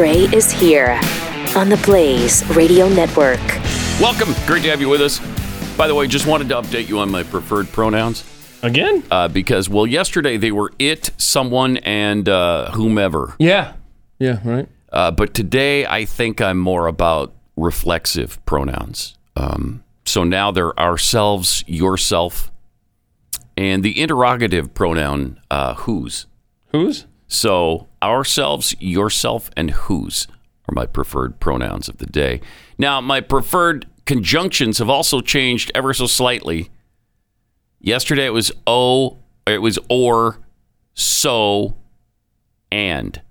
Gray is here on the Blaze Radio Network. Welcome. Great to have you with us. By the way, just wanted to update you on my preferred pronouns Again? uh, because, well, yesterday they were it, someone, and uh, whomever. Yeah. Yeah, right. Uh, but today I think I'm more about reflexive pronouns. Um, so now they're ourselves, yourself, and the interrogative pronoun uh, whose. Whose? So ourselves, yourself, and whose are my preferred pronouns of the day. Now, my preferred conjunctions have also changed ever so slightly. Yesterday it was o, it was or, so, and.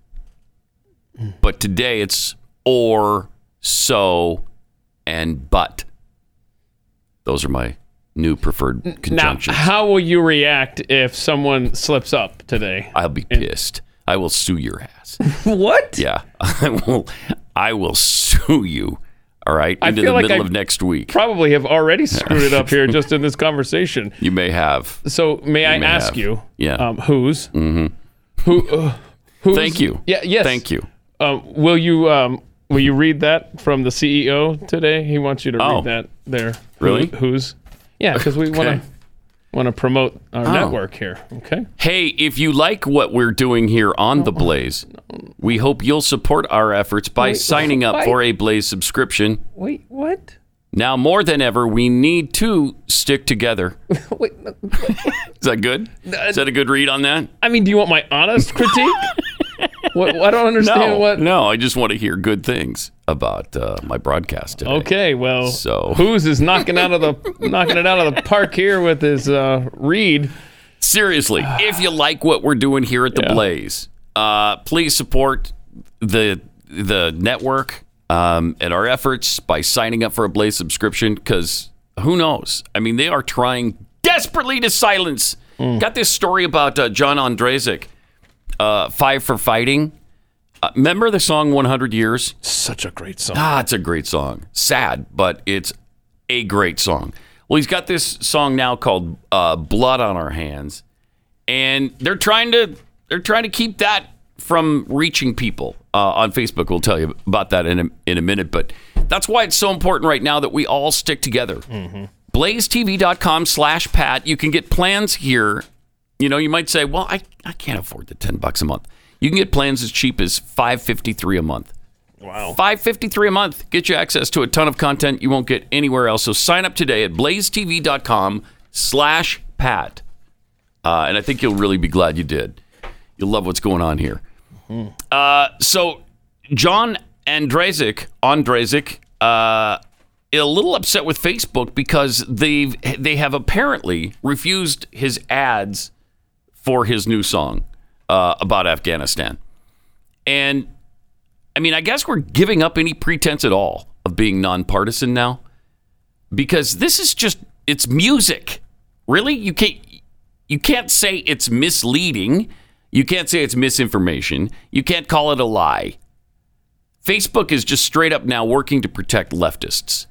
But today it's or, so, and but. Those are my new preferred conjunctions. Now, conjunctions. how will you react if someone slips up today? I'll be pissed. I will sue your ass. What? Yeah, I will. I will sue you. All right, I into feel the like middle I- of next week. Probably have already screwed it up here just in this conversation. You may have. So, may I may ask have. you? Yeah. Um, whose? Mm-hmm. Who? Uh, whose? Thank you. Yeah. Yes. Thank you. Um, will you? Um, will you read that from the CEO today? He wants you to Oh. read that there. Really? Who, whose? Yeah, because we want to want to promote our Oh. network here. Okay. Hey, if you like what we're doing here on the Blaze, we hope you'll support our efforts by signing up why- for a Blaze subscription. Wait. What? Now more than ever, we need to stick together. Wait. Is that good? Is that a good read on that? I mean, do you want my honest critique? what, I don't understand No, what. no. I just want to hear good things about uh, my broadcast today. Okay, well, So- who's is knocking out of the knocking it out of the park here with his uh, read? Seriously, if you like what we're doing here at the Yeah. Blaze, uh, please support the the network um, and our efforts by signing up for a Blaze subscription. Because who knows? I mean, they are trying desperately to silence. Got this story about uh, John Ondrasik, uh, Five for Fighting. Uh, remember the song 100 Years? Such a great song. Ah, it's a great song. Sad, but it's a great song. Well, he's got this song now called uh, "Blood on Our Hands," and they're trying to they're trying to keep that from reaching people uh, on Facebook. We'll tell you about that in a, in a minute, but that's why it's so important right now that we all stick together. BlazeTV.com slash Pat. You can get plans here. You know, you might say, "Well, I, I can't afford the ten bucks a month." You can get plans as cheap as five fifty three a month. Wow. Five fifty three a month. Get you access to a ton of content you won't get anywhere else. So sign up today at blazetv.com slash Pat. Uh, and I think you'll really be glad you did. You'll love what's going on here. Uh, so John Ondrasik, Ondrasik, uh, a little upset with Facebook because they've they have apparently refused his ads for his new song uh, about Afghanistan. And I mean, I guess we're giving up any pretense at all of being nonpartisan now because this is just it's music. Really? You can't you can't say it's misleading. You can't say it's misinformation. You can't call it a lie. Facebook is just straight up now working to protect leftists.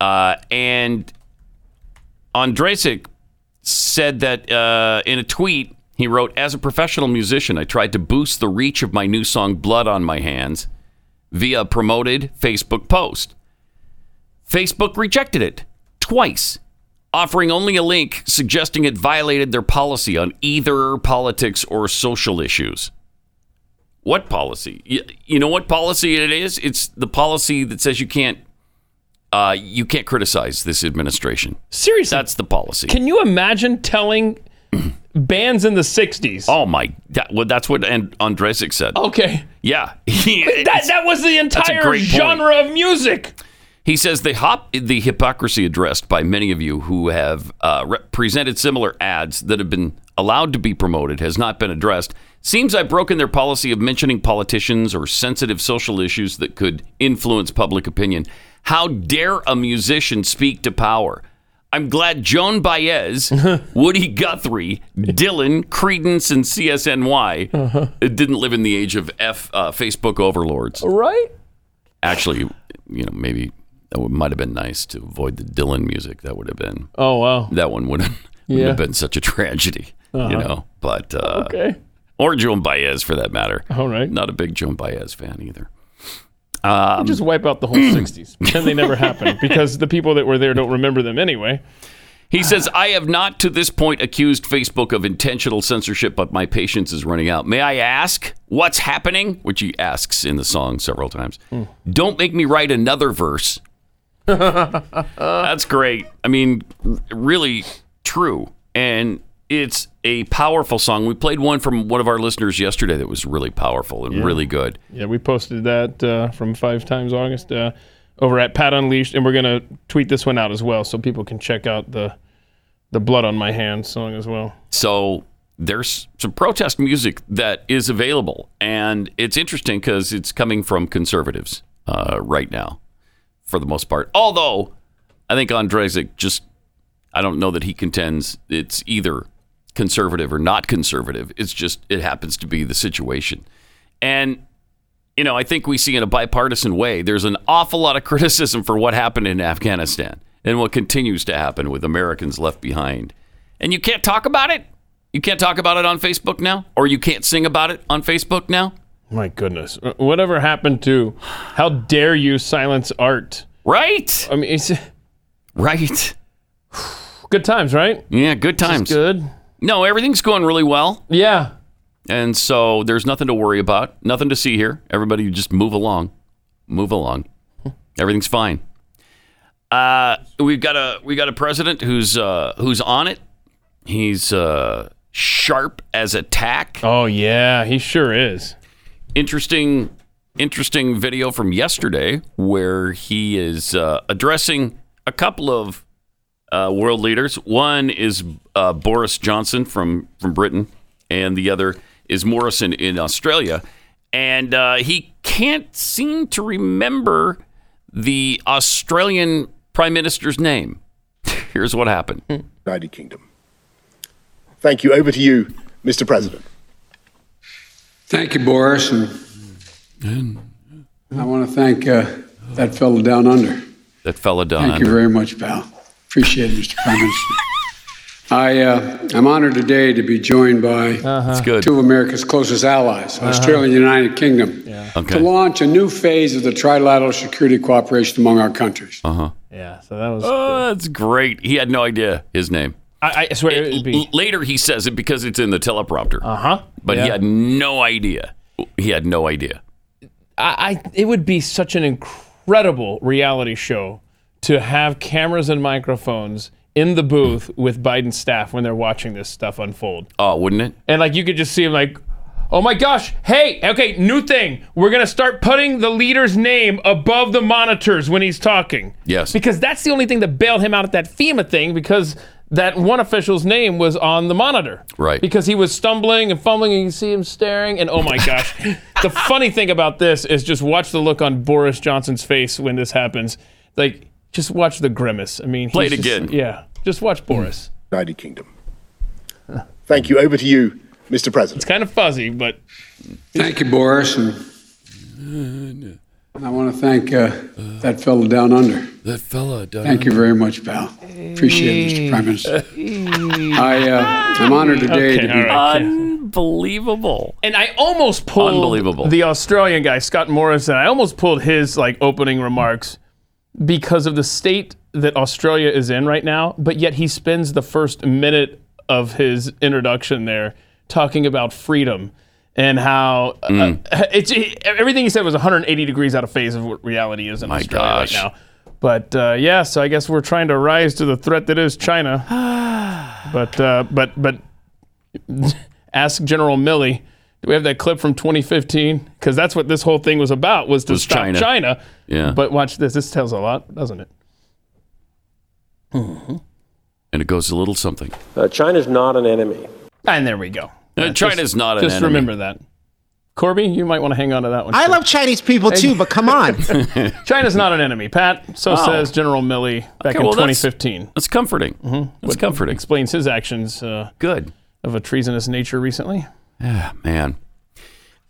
Uh, and Ondrasik said that uh, in a tweet, he wrote, As a professional musician, I tried to boost the reach of my new song, Blood on My Hands, via a promoted Facebook post. Facebook rejected it twice, offering only a link suggesting it violated their policy on either politics or social issues. What policy? You, you know what policy it is? It's the policy that says you can't uh, you can't criticize this administration. Seriously, That's the policy. can you imagine telling bands in the '60s? Oh my! That, well, that's what and said. Okay, Yeah, that that was the entire great point. genre of music. he says the hop the hypocrisy addressed by many of you who have uh, re- presented similar ads that have been allowed to be promoted has not been addressed. Seems I've broken their policy of mentioning politicians or sensitive social issues that could influence public opinion. How dare a musician speak to power? I'm glad Joan Baez, Woody Guthrie, Dylan, Creedence, and CSNY didn't live in the age of F uh, Facebook overlords. Right? Actually, you know, maybe that might have been nice to avoid the Dylan music. That would have been Oh wow. that one would have, would Yeah. have been such a tragedy, you know. But uh, Okay. or Joan Baez for that matter. All right. Not a big Joan Baez fan either. Um, just wipe out the whole 60s. Pretend they never happened because the people that were there don't remember them anyway. He says, I have not to this point accused Facebook of intentional censorship, but my patience is running out. May I ask what's happening? Which he asks in the song several times. Hmm. Don't make me write another verse. That's great. I mean, really true. And it's a powerful song. We played one from one of our listeners yesterday that was really powerful and really good. Yeah, we posted that uh, from Five Times August uh, over at Pat Unleashed, and we're gonna tweet this one out as well, so people can check out the the Blood on My Hands song as well. So there's some protest music that is available, and it's interesting because it's coming from conservatives uh, right now, for the most part. Although I think Ondrasik just, I don't know that he contends it's either conservative or not conservative. It's just it happens to be the situation, and you know I think we see in a bipartisan way. There's an awful lot of criticism for what happened in Afghanistan and what continues to happen with Americans left behind, and you can't talk about it. You can't talk about it on Facebook now, or you can't sing about it on Facebook now. My goodness, Uh, whatever happened to? How dare you silence art? Right? I mean, it's Right. good times, right? Yeah, good times. Good. No, everything's going really well. Yeah. And so there's nothing to worry about, nothing to see here. Everybody just move along. Move along. Everything's fine. Uh, we've got a we got a president who's uh, who's on it. He's uh, sharp as a tack. Oh yeah, he sure is. Interesting interesting video from yesterday where he is uh, addressing a couple of uh, world leaders. One is uh, Boris Johnson from from Britain, and the other is Morrison in Australia. And uh, he can't seem to remember the Australian prime minister's name. Here's what happened. United Kingdom. Thank you. Over to you, Mr. President. Thank you, Boris, and I want to thank uh, that fellow down under. That fella down Thank you very much, pal. Appreciate it, Mr. Prime Minister. I uh, I'm honored today to be joined by That's good. two of America's closest allies, Australia and the United Kingdom, Okay. to launch a new phase of the trilateral security cooperation among our countries. Uh-huh. Yeah. So that was. Oh, that's great. He had no idea his name. I, I swear it would be. Later, he says it because it's in the teleprompter. Uh huh. but he had no idea. He had no idea. I, I it would be such an incredible reality show to have cameras and microphones in the booth with Biden's staff when they're watching this stuff unfold. Oh, wouldn't it? And like you could just see him like, oh my gosh, hey, okay, new thing. We're gonna start putting the leader's name above the monitors when he's talking. Yes. Because that's the only thing that bailed him out at that FEMA thing because that one official's name was on the monitor. Right. Because he was stumbling and fumbling and you see him staring and oh my gosh. the funny thing about this is just watch the look on Boris Johnson's face when this happens. Like just watch the grimace. I mean, Play it just- again. Yeah. Just watch Boris. United Kingdom. Thank you. Over to you, Mr. President. It's kind of fuzzy, but Thank you, Boris, and I want to thank uh, that fellow down under. That fella. Down Thank you very much, pal. Appreciate it, Mr. Prime Minister. I, uh, I'm honored today Okay, to be. all right. Unbelievable. And I almost pulled Unbelievable. the Australian guy, Scott Morrison. I almost pulled his like opening remarks because of the state that Australia is in right now. But yet he spends the first minute of his introduction there talking about freedom and how uh, Mm. it's everything he said was 180 degrees out of phase of what reality is in My Australia gosh. right now. But uh, yeah, so I guess we're trying to rise to the threat that is China. but uh, but but ask General Milley. Do we have that clip from 2015? Because that's what this whole thing was about was to Was stop China. China. Yeah. But watch this. This tells a lot, doesn't it? And it goes a little something. Uh, China's not an enemy. And there we go. Uh, China's not an Just enemy. remember that. Corby, you might want to hang on to that one. I love Chinese people too, but come on. China's not an enemy, Pat. So says General Milley back Okay, in well, that's- 2015. That's comforting. That's comforting. Explains his actions uh, Good. of a treasonous nature recently. Yeah, man.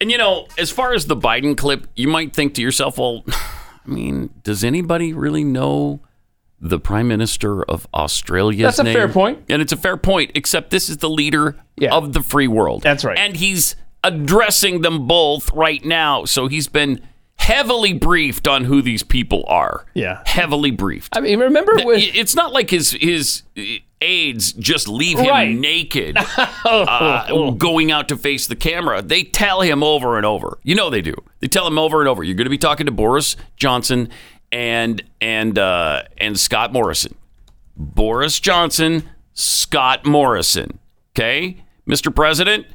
And you know, as far as the Biden clip, you might think to yourself, well, I mean, does anybody really know the Prime Minister of Australia? That's a name? fair point. And it's a fair point, except this is the leader Yeah. of the free world. That's right. And he's addressing them both right now. So he's been heavily briefed on who these people are. Yeah. Heavily briefed. I mean, remember it's not like his his aides just leave him Right. naked uh, going out to face the camera. They tell him over and over. You know they do. They tell him over and over. You're going to be talking to Boris Johnson and and uh, and Scott Morrison. Boris Johnson, Scott Morrison. Okay, Mr. President.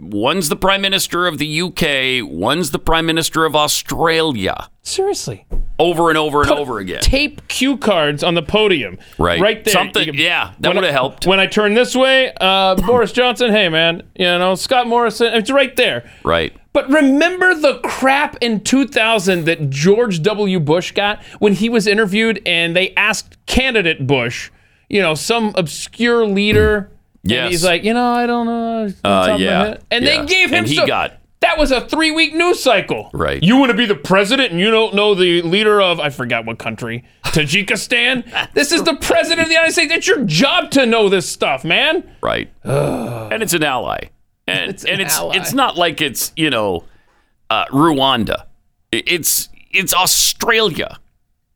One's the Prime Minister of the UK. One's the Prime Minister of Australia. Seriously. Over and over and over again. Tape cue cards on the podium. Right. Right there. Something- can- yeah, that would've helped. When I turn this way, uh, Boris Johnson, hey man, you know, Scott Morrison, it's right there. Right. But remember the crap in 2000 that George W. Bush got when he was interviewed and they asked candidate Bush, you know, some obscure leader. Yes. And he's like, you know, I don't know. Uh, top of my yeah. And yeah. they gave him And he so- got- That was a three week news cycle. Right. You want to be the president and you don't know the leader of, I forgot what country, Tajikistan? this is the president of the United States. It's your job to know this stuff, man. Right. and it's an ally. And It's and an it's ally. it's not like it's, you know, uh, Rwanda. It's it's Australia.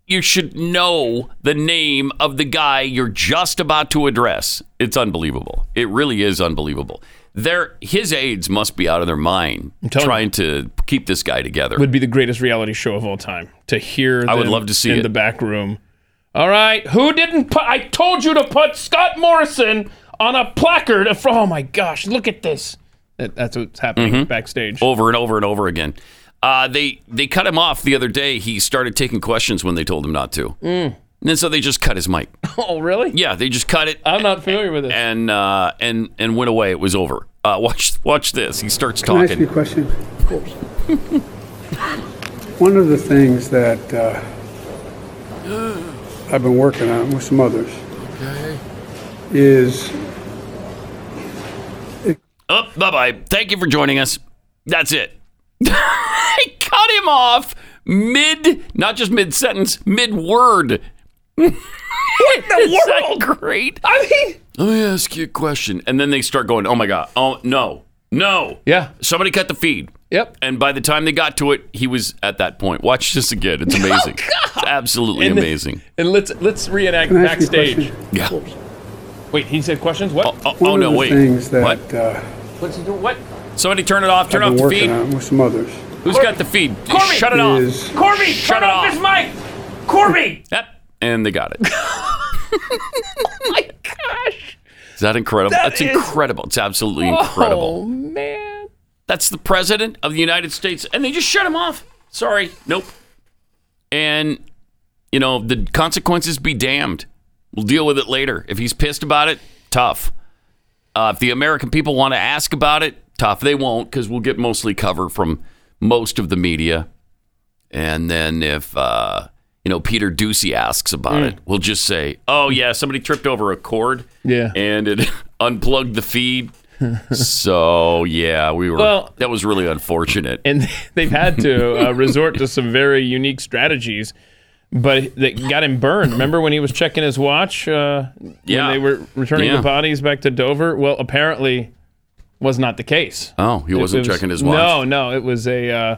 You should know the name of the guy you're just about to address. It's unbelievable. It really is unbelievable. Their his aides must be out of their mind trying to keep this guy together. Would be the greatest reality show of all time to hear. I would love to see in it. the back room. All right, who didn't put? I told you to put Scott Morrison on a placard. Of, oh my gosh, look at this. That, that's what's happening Mm-hmm. backstage. over and over and over again. Uh, they they cut him off the other day. He started taking questions when they told him not to, Mm. and so they just cut his mic. Oh, really? Yeah, they just cut it I'm not familiar with this. and uh, and and went away. It was over. Uh, watch watch this. He starts Can I ask you a talking. question? Of course. One of the things that uh, I've been working on with some others okay. is Oh, bye bye. Thank you for joining us. That's it. I cut him off mid, not just mid sentence, mid word. what in the world? great. I mean, Let me ask you a question. And then they start going, oh my God. Oh, no. No. Yeah. Somebody cut the feed. Yep. And by the time they got to it, he was at that point. Watch this again. It's amazing. it's absolutely And- amazing. And let's let's reenact Can I ask backstage. question? Yeah. Wait, he said questions. What? Oh of no, wait. things that what? uh, What's he doing? What? Somebody turn it off. Turn off the feed. with some others Who's got the feed? Corby! Shut it off. is Corby, Shut turn it off off. his mic. Corby. Yep. And they got it. oh my gosh. Is that incredible? That That's is- incredible. It's absolutely incredible. Oh man. That's the president of the United States, and they just shut him off. Sorry, nope. And you know the consequences be damned. We'll deal with it later. If he's pissed about it, tough. Uh, if the American people want to ask about it, tough. They won't because we'll get mostly cover from most of the media. And then if uh, you know Peter Doocy asks about it, we'll just say, "Oh yeah, somebody tripped over a cord, Yeah. and it unplugged the feed." so yeah, we were. Well- that was really unfortunate. and they've had to uh, resort to some very unique strategies. But they got him burned. Remember when he was checking his watch uh, Yeah. when they were returning Yeah. the bodies back to Dover? Well, apparently, was not the case. oh, he wasn't was- checking his watch. No, no, it was a. Uh,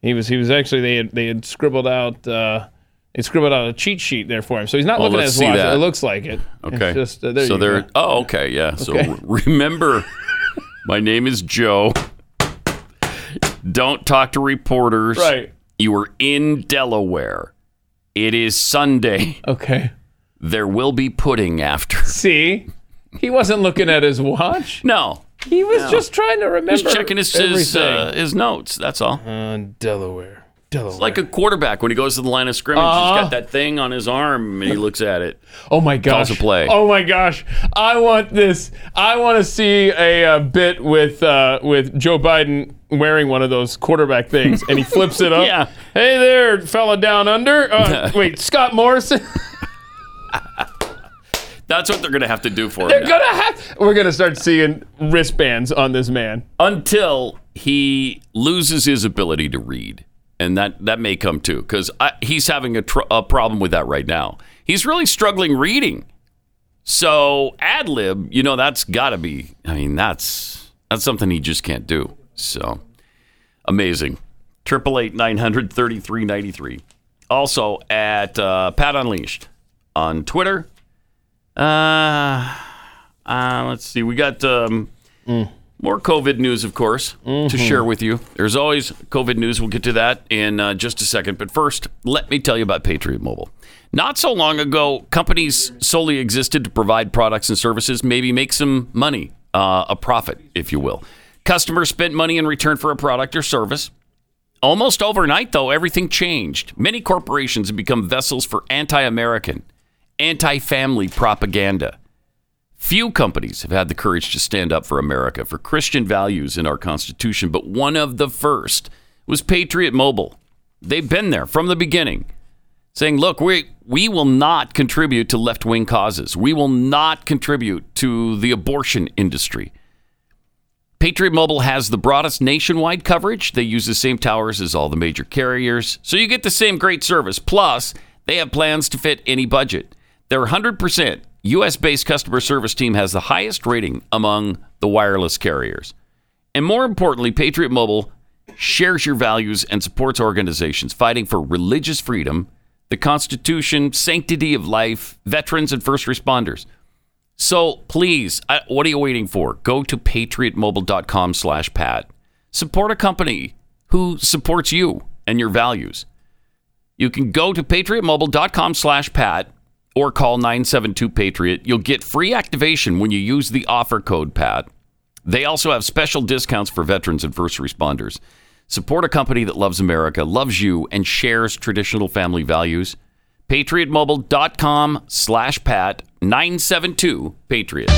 he was. He was actually. They had. They had scribbled out. Uh, they scribbled out a cheat sheet there for him. So he's not Well, looking at his watch. that. It looks like it. Okay. It's just, uh, there so you Oh, okay. Yeah. So Okay. remember, my name is Joe. Don't talk to reporters. Right. You were in Delaware. It is Sunday. Okay. There will be pudding after. See, he wasn't looking at his watch. No, He was just trying to remember. he's checking his his, uh, his notes. That's all. Uh, Delaware. Delaware. It's like a quarterback when he goes to the line of scrimmage, Uh-huh. he's got that thing on his arm and he looks at it. oh my gosh. calls a play. Oh my gosh. I want this. I want to see a, uh bit with uh, with Joe Biden wearing one of those quarterback things, and he flips it up. Yeah. Hey there, fella down under. Uh, wait, Scott Morrison. That's what they're going to have to do for They're him. now. gonna have. We're gonna start seeing wristbands on this man. until he loses his ability to read, and that that may come too, because he's having a, tr- a problem with that right now. He's really struggling reading. So ad lib, you know, that's got to be. I mean, that's that's something he just can't do. So amazing. Triple eight nine hundred thirty three ninety three. Also at uh, Pat Unleashed on Twitter. Uh, uh, let's see. We got um, more COVID news, of course, to share with you. There's always COVID news. We'll get to that in uh, just a second. But first, let me tell you about Patriot Mobile. Not so long ago, companies solely existed to provide products and services, maybe make some money, uh, a profit, if you will. Customers spent money in return for a product or service. Almost overnight, though, everything changed. Many corporations have become vessels for anti American, anti family propaganda. Few companies have had the courage to stand up for America, for Christian values in our Constitution, but one of the first was Patriot Mobile. They've been there from the beginning, saying, look, we, we will not contribute to left wing causes. We will not contribute to the abortion industry. Patriot Mobile has the broadest nationwide coverage. They use the same towers as all the major carriers, so you get the same great service. Plus, they have plans to fit any budget. Their 100% US based customer service team has the highest rating among the wireless carriers. And more importantly, Patriot Mobile shares your values and supports organizations fighting for religious freedom, the Constitution, sanctity of life, veterans, and first responders. So please, what are you waiting for? Go to patriotmobile.com slash Pat. Support a company who supports you and your values. You can go to patriotmobile.com slash Pat or call 972 Patriot. You'll get free activation when you use the offer code PAT. They also have special discounts for veterans and first responders. Support a company that loves America, loves you, and shares traditional family values. PatriotMobile.com slash Pat 972 Patriot.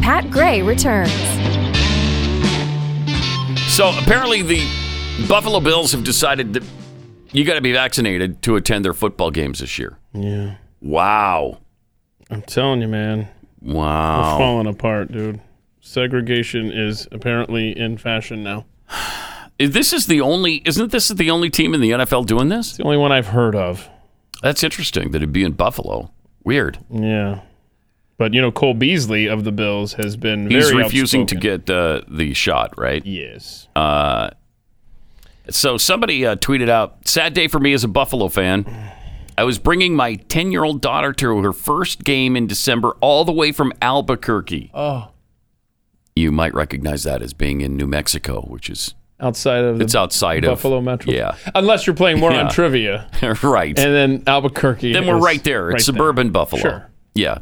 Pat Gray returns. So apparently, the Buffalo Bills have decided that you got to be vaccinated to attend their football games this year. Yeah. Wow. I'm telling you, man. Wow. Falling apart, dude. Segregation is apparently in fashion now. Is- This is the only, isn't this the only team in the NFL doing this? It's the only one I've heard of. That's interesting that it'd be in Buffalo. Weird. Yeah. But, you know, Cole Beasley of the Bills has been He's very refusing to get uh, the shot, right? Yes. Uh, so somebody uh, tweeted out, "Sad day for me as a Buffalo fan. I was bringing my 10-year-old daughter to her first game in December, all the way from Albuquerque. Oh. You might recognize that as being in New Mexico, which is Outside of it's outside Buffalo of Metro. Yeah, Unless you're playing more Yeah. on trivia. right. And then Albuquerque. then we're right there. It's right suburban Buffalo. Sure. Yeah.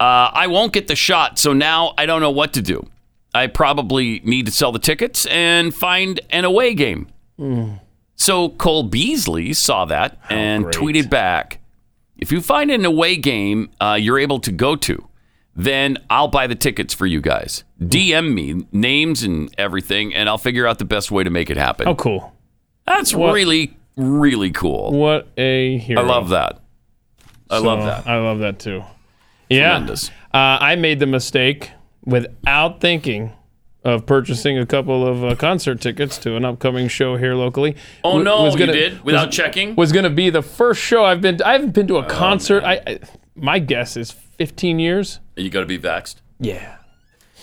Uh, I won't get the shot, so now I don't know what to do. I probably need to sell the tickets and find an away game. So Cole Beasley saw that and great. tweeted back, "If you find an away game uh, you're able to go to, then I'll buy the tickets for you guys. DM me names and everything, and I'll figure out the best way to make it happen." How cool. That's What- really, really cool. What a hero. I love that. I love that. I love that too. Yeah. Tremendous. Uh, I made the mistake without thinking of purchasing a couple of uh, concert tickets to an upcoming show here locally. Oh no, was gonna- did without was, checking? Was going to be the first show I've been. I haven't been to a Oh, concert. I, I my guess is 15 years. You got to be vaxxed. Yeah.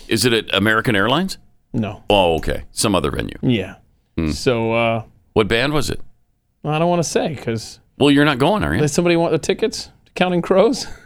Is it at American Airlines? No. Oh, okay. Some other venue. Yeah. Hmm. So uh, What band was it? I don't want to say because Well, you're not going, are you? does somebody want the tickets? to Counting Crows.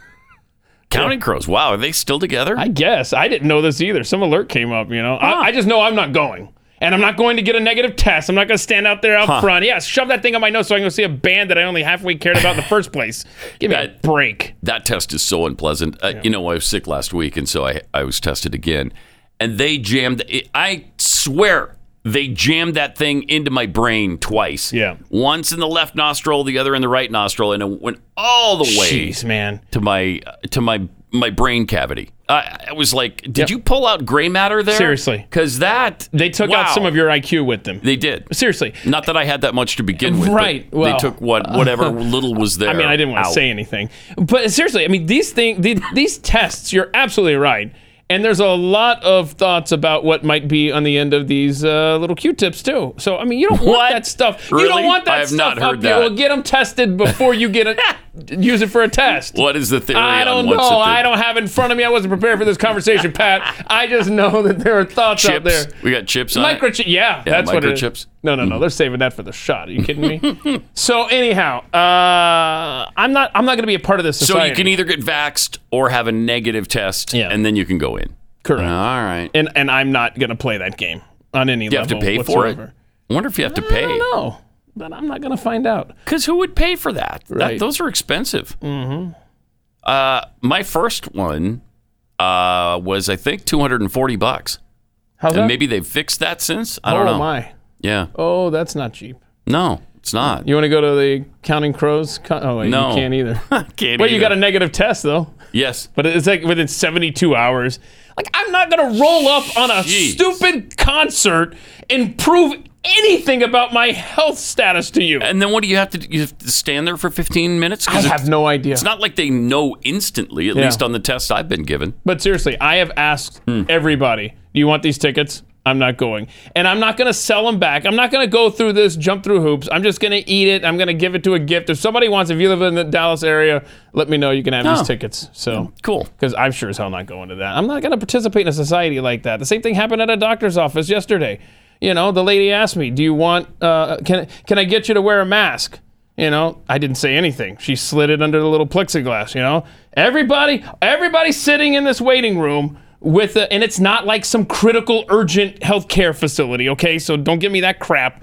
Counting Crows. Wow, are they still together? I guess I didn't know this either. Some alert came up. You know, I, I just know I'm not going. And I'm not going to get a negative test. I'm not going to stand out there out front. Yeah, shove that thing on my nose so I can go see a band that I only halfway cared about in the first place. Give me a That- break. that test is so unpleasant. Uh, You know, I was sick last week, and so I, I was tested again. And they jammed, I swear, they jammed that thing into my brain twice. Yeah. Once in the left nostril, the other in the right nostril, and it went all the way Jeez, man. to my to my my brain cavity. I, I was like, did you pull out gray matter there? Seriously. Because that. They took wow. out some of your IQ with them. They did. Seriously. Not that I had that much to begin with. but Right, well, they took what whatever little was there. I mean, I didn't want to out. say anything, but seriously, I mean, these thing, the, these tests, you're absolutely right. And there's a lot of thoughts about what might be on the end of these uh, little Q-tips too. So I mean, you don't want What? that stuff. You Really? don't want that I have stuff not heard up there. that. Well, get them tested before you get it. use it for a test. What is the theory? I don't know. the I don't have in front of me. I wasn't prepared for this conversation, Pat. I just know that there are thoughts out Chips. there. We got chips on it? Microchip. Yeah, Yeah, that's what it is. microchips. No, no, no. They're saving that for the shot. Are you kidding me? so anyhow, uh, I'm not. I'm not going to be a part of this So you can either get vaxxed or have a negative test, Yeah. and then you can go in. correct. All right. and and I'm not going to play that game on any level. You have to pay whatsoever. for it. I wonder if you have to I pay. don't know, but I'm not going to find out. Because who would pay for that? That- those are expensive. Mm-hmm. Uh, my first one uh, was, I think, 240 bucks. How's And that? maybe they've fixed that since. I don't oh know. my. Yeah. Oh, that's not cheap. No, it's not. You want to go to the Counting Crows? Oh, wait, No. you can't either. Can't well, you got a negative test though. Yes. but it's like within 72 hours. Like, I'm not going to roll up on a Jeez. stupid concert and prove anything about my health status to you. And then what do you have to do? You have to stand there for 15 minutes? I have no idea. it's not like they know instantly, at Yeah. least on the tests I've been given. But seriously, I have asked Hmm. everybody, do you want these tickets? I'm not going. And I'm not going to sell them back. I'm not going to go through this, jump through hoops. I'm just going to eat it. I'm going to give it to a gift. If somebody wants, if you live in the Dallas area, let me know. You can have Oh. these tickets. So Cool. because I'm sure as hell not going to that. I'm not going to participate in a society like that. The same thing happened at a doctor's office yesterday. You know, the lady asked me, "Do you want? Uh, can can I get you to wear a mask?" You know, I didn't say anything. She slid it under the little plexiglass. You know, everybody, everybody sitting in this waiting room with, a, and it's not like some critical, urgent healthcare facility. Okay, so don't give me that crap.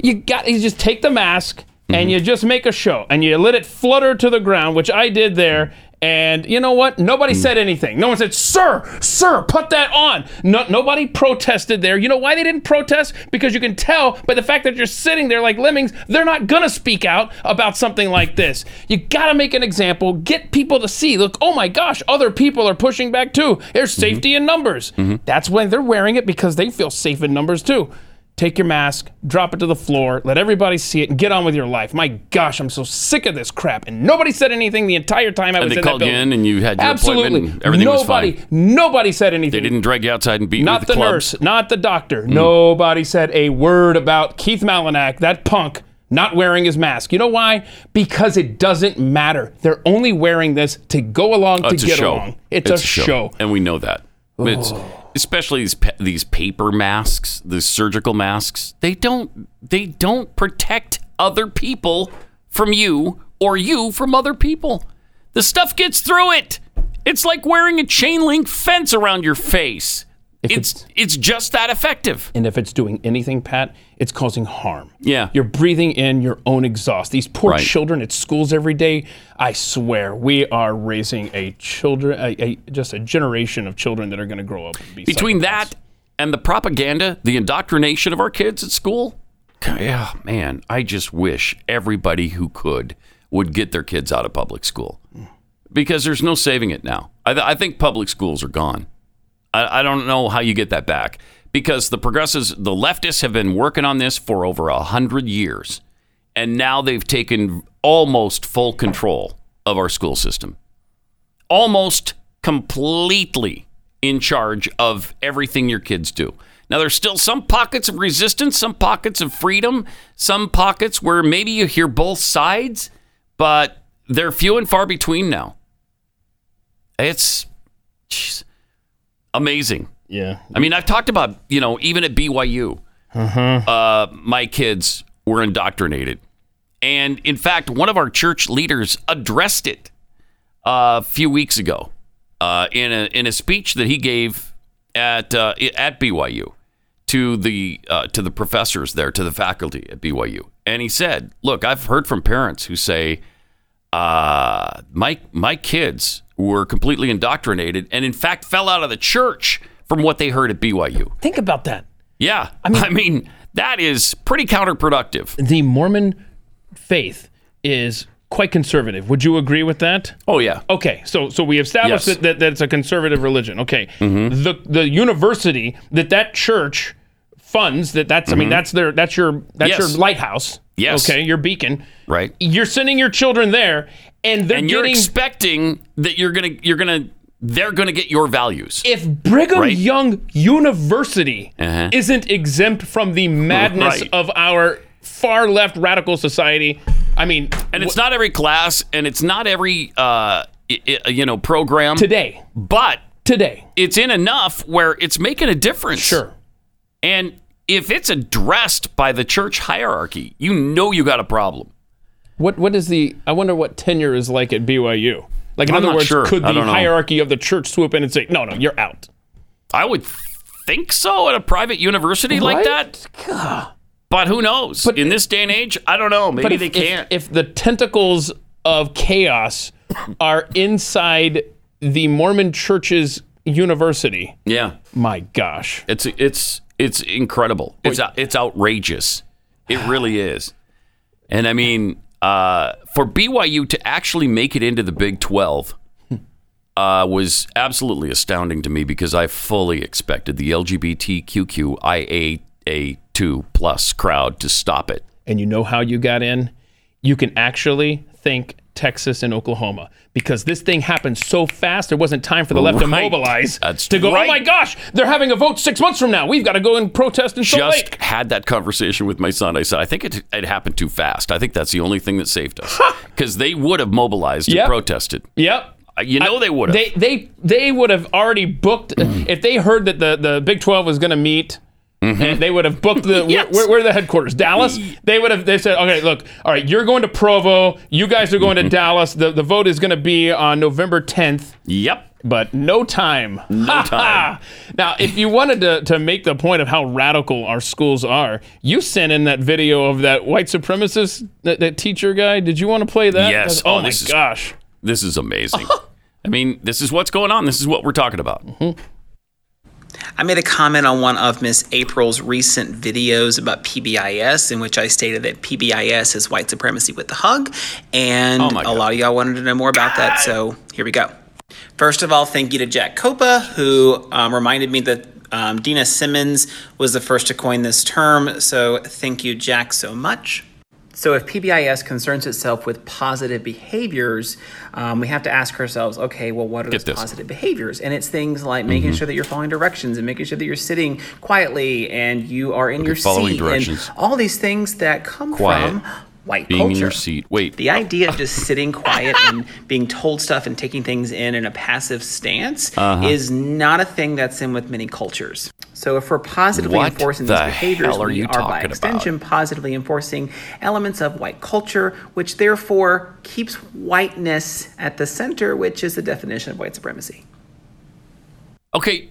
You got, you just take the mask and you just make a show and you let it flutter to the ground, which I did there. And you know what? Nobody hmm. said anything. No one said, "Sir, sir, put that on." No, nobody protested there. You know why they didn't protest? Because you can tell by the fact that you're sitting there like lemmings, they're not gonna speak out about something like this. You gotta make an example, get people to see. Look, oh my gosh, other people are pushing back too. There's mm-hmm. safety in numbers. Mm-hmm. That's when they're wearing it because they feel safe in numbers too. Take your mask, drop it to the floor, let everybody see it, and get on with your life. My gosh, I'm so sick of this crap. And nobody said anything the entire time I was And they in called that you building. in and you had your Absolutely. appointment and everything was nobody, fine. Nobody said anything. They didn't drag you outside and beat you Not with the clubs. nurse, not the doctor. Mm. Nobody said a word about Keith Malinak, that punk, not wearing his mask. You know why? Because it doesn't matter. They're only wearing this to go along Oh, to it's get show. along. It's, a, show. and we know that. It's, oh. Especially these these paper masks, the surgical masks. They don't they don't protect other people from you or you from other people. The stuff gets through it. It's like wearing a chain link fence around your face. It's it's just that effective. And if it's doing anything, Pat, it's causing harm. Yeah. You're breathing in your own exhaust. These poor Right. children at schools every day. I swear, we are raising a children, a, a just a generation of children that are going to grow up and be Between psychopaths. that and the propaganda, the indoctrination of our kids at school, yeah, man, I just wish everybody who could would get their kids out of public school because there's no saving it now. I, th- I think public schools are gone. I, I don't know how you get that back because the progressives, the leftists have been working on this for over a hundred years, and now they've taken almost full control of our school system almost completely in charge of everything your kids do. Now, there's still some pockets of resistance, some pockets of freedom, some pockets where maybe you hear both sides, but they're few and far between now. It's jeez, amazing. Yeah. I mean, I've talked about, you know, even at BYU, uh, my kids were indoctrinated. And in fact, one of our church leaders addressed it a few weeks ago uh, in, a, in a speech that he gave at, uh, at BYU to the, uh, to the professors there, to the faculty at BYU. And he said, Look, I've heard from parents who say, uh, my, my kids were completely indoctrinated and, in fact, fell out of the church from what they heard at BYU. Think about that. Yeah. I mean, that is pretty counterproductive. The Mormon faith is quite conservative. Would you agree with that? Oh, yeah. Okay, so so we established Yes. that, that, that it's a conservative religion. Okay, mm-hmm. the the university that that church funds that that's I mean mm-hmm. that's their that's your that's Yes. your lighthouse. Yes. Okay, your beacon. Right. You're sending your children there, and they're and you're getting expecting that you're gonna you're gonna they're going to get your values. If Brigham Right. Young University Uh-huh. isn't exempt from the madness Right. of our far left radical society, I mean, And it's not every class, and it's not every uh, you know program today, but today, it's in enough where it's making a difference. sure. And if it's addressed by the church hierarchy, you know you got a problem. What what is the? I wonder what tenure is like at BYU. Like in I'm other words, sure. could the hierarchy of the church swoop in and say, "No, no, you're out"? I would think so at a private university like that. But who knows? But in this day and age, I don't know. Maybe if, they can't. If, the tentacles of chaos are inside the Mormon Church's university, yeah, my gosh, it's it's it's incredible. It's it's outrageous. It really is. And I mean, uh, for BYU to actually make it into the Big Twelve uh, was absolutely astounding to me because I fully expected the LGBTQIA two plus crowd to stop it. and you know how you got in? You can actually thank Texas and Oklahoma because this thing happened so fast. There wasn't time for the left to mobilize That's to go. right. Oh my gosh, they're having a vote six months from now. We've got to go and protest Salt just Lake. had that conversation with my son. I said, I think it, it happened too fast. I think that's the only thing that saved us because they would have mobilized Yep. and protested. Yep. Uh, You know they would have. They they they would have already booked if they heard that the, the Big Twelve was going to meet. Mm-hmm. And they would have booked the Yes. where, where are the headquarters? Dallas. They would have. They said, okay, look, all right, you're going to Provo. You guys are going to mm-hmm. Dallas. The the vote is going to be on November 10th. yep. but no time. No time. now, if you wanted to, to make the point of how radical our schools are, you sent in that video of that white supremacist, that, that teacher guy. Did you want to play that? Yes. Oh, Oh, my is- gosh. This is amazing. I mean, this is what's going on. This is what we're talking about. Mm-hmm. I made a comment on one of Miss April's recent videos about PBIS, in which I stated that PBIS is white supremacy with the hug, and Oh a lot of y'all wanted to know more about that. So here we go. First of all, thank you to Jack Copa, who um, reminded me that um, Dena Simmons was the first to coin this term. So thank you, Jack, so much. So, if PBIS concerns itself with positive behaviors, um, we have to ask ourselves, okay, well, what are Get those this. positive behaviors? And it's things like making Mm-hmm. sure that you're following directions and making sure that you're sitting quietly and you are in your following seat directions. and all these things that come Quiet. from white Being culture. in your seat. Wait. The idea of just sitting quiet and being told stuff and taking things in in a passive stance Uh-huh. is not a thing that's in with many cultures. So if we're positively What enforcing the these behaviors, hell are we you are by talking about? extension positively enforcing elements of white culture, which therefore keeps whiteness at the center, which is the definition of white supremacy. Okay.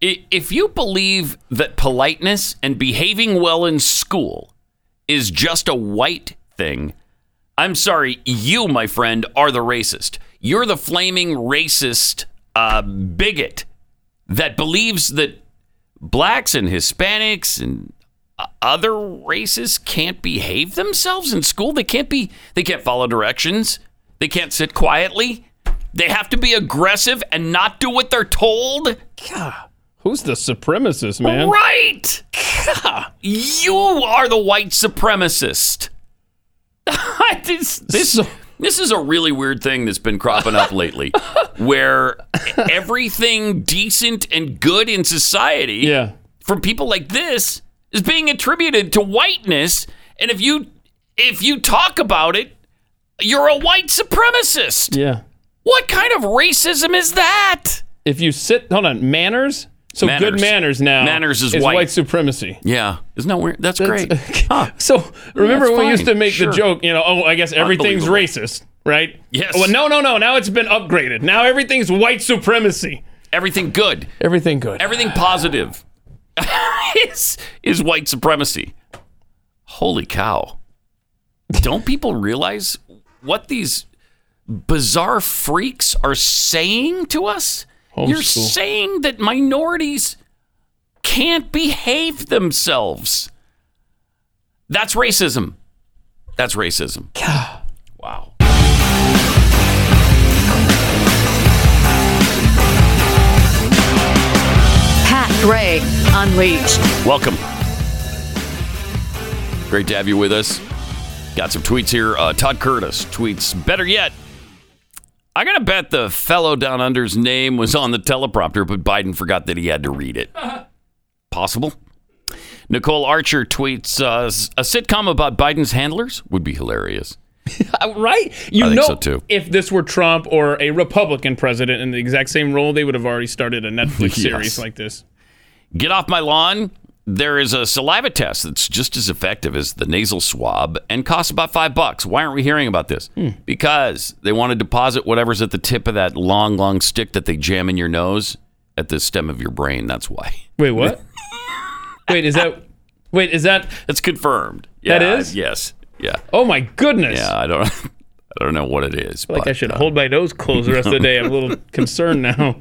If you believe that politeness and behaving well in school is just a white thing, I'm sorry, you, my friend, are the racist. You're the flaming racist uh, bigot that believes that blacks and Hispanics and other races can't behave themselves in school. They can't be. They can't follow directions. They can't sit quietly. They have to be aggressive and not do what they're told. Who's the supremacist, man? Right. You are the white supremacist. this, this, So- this is a really weird thing that's been cropping up lately where everything decent and good in society Yeah. from people like this is being attributed to whiteness and if you if you talk about it you're a white supremacist Yeah. what kind of racism is that If you sit, hold on, manners. So good Manners. manners now. Manners is white. supremacy. yeah isn't that weird that's, great Huh. So remember that's when we used to make Sure. the joke, you know, oh, I guess everything's racist, right? Yes. Well, no, no, no. Now it's been upgraded. Now everything's white supremacy. everything good Everything good. everything positive is is white supremacy holy cow don't people realize what these bizarre freaks are saying to us you're saying that minorities can't behave themselves that's racism that's racism wow Pat Gray Unleashed. Welcome. Great to have you with us. Got some tweets here. Uh, Todd Curtis tweets, better yet, I gotta bet the fellow down under's name was on the teleprompter, but Biden forgot that he had to read it. Possible. Nicole Archer tweets uh, a sitcom about Biden's handlers would be hilarious. Uh, right? You I know, so, too. if this were Trump or a Republican president in the exact same role, they would have already started a Netflix Yes. series like this. Get off my lawn. There is a saliva test that's just as effective as the nasal swab and costs about five bucks. Why aren't we hearing about this? Because they want to deposit whatever's at the tip of that long, long stick that they jam in your nose at the stem of your brain. That's why. Wait, what? wait, is that? Wait, is that? It's confirmed. That Yeah, is? Yes. Yeah. Oh my goodness! Yeah. I don't. I don't know what it is. Like I should uh, hold my nose closed the rest of the day. I'm a little concerned now.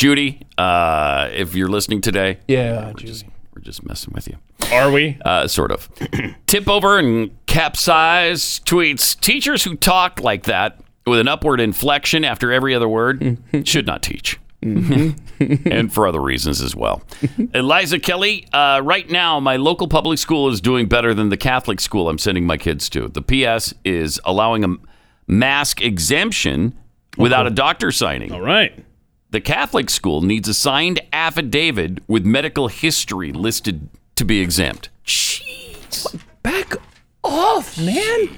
Judy, uh, if you're listening today, Yeah, we're just we're just messing with you. Are we? Uh, sort of. Tip over and capsize tweets. Teachers who talk like that with an upward inflection after every other word should not teach. and for other reasons as well. Eliza Kelly, uh, right now, my local public school is doing better than the Catholic school I'm sending my kids to. The PS is allowing a mask exemption without a doctor signing. All right. The Catholic school needs a signed affidavit with medical history listed to be exempt. Jeez. Back off, man.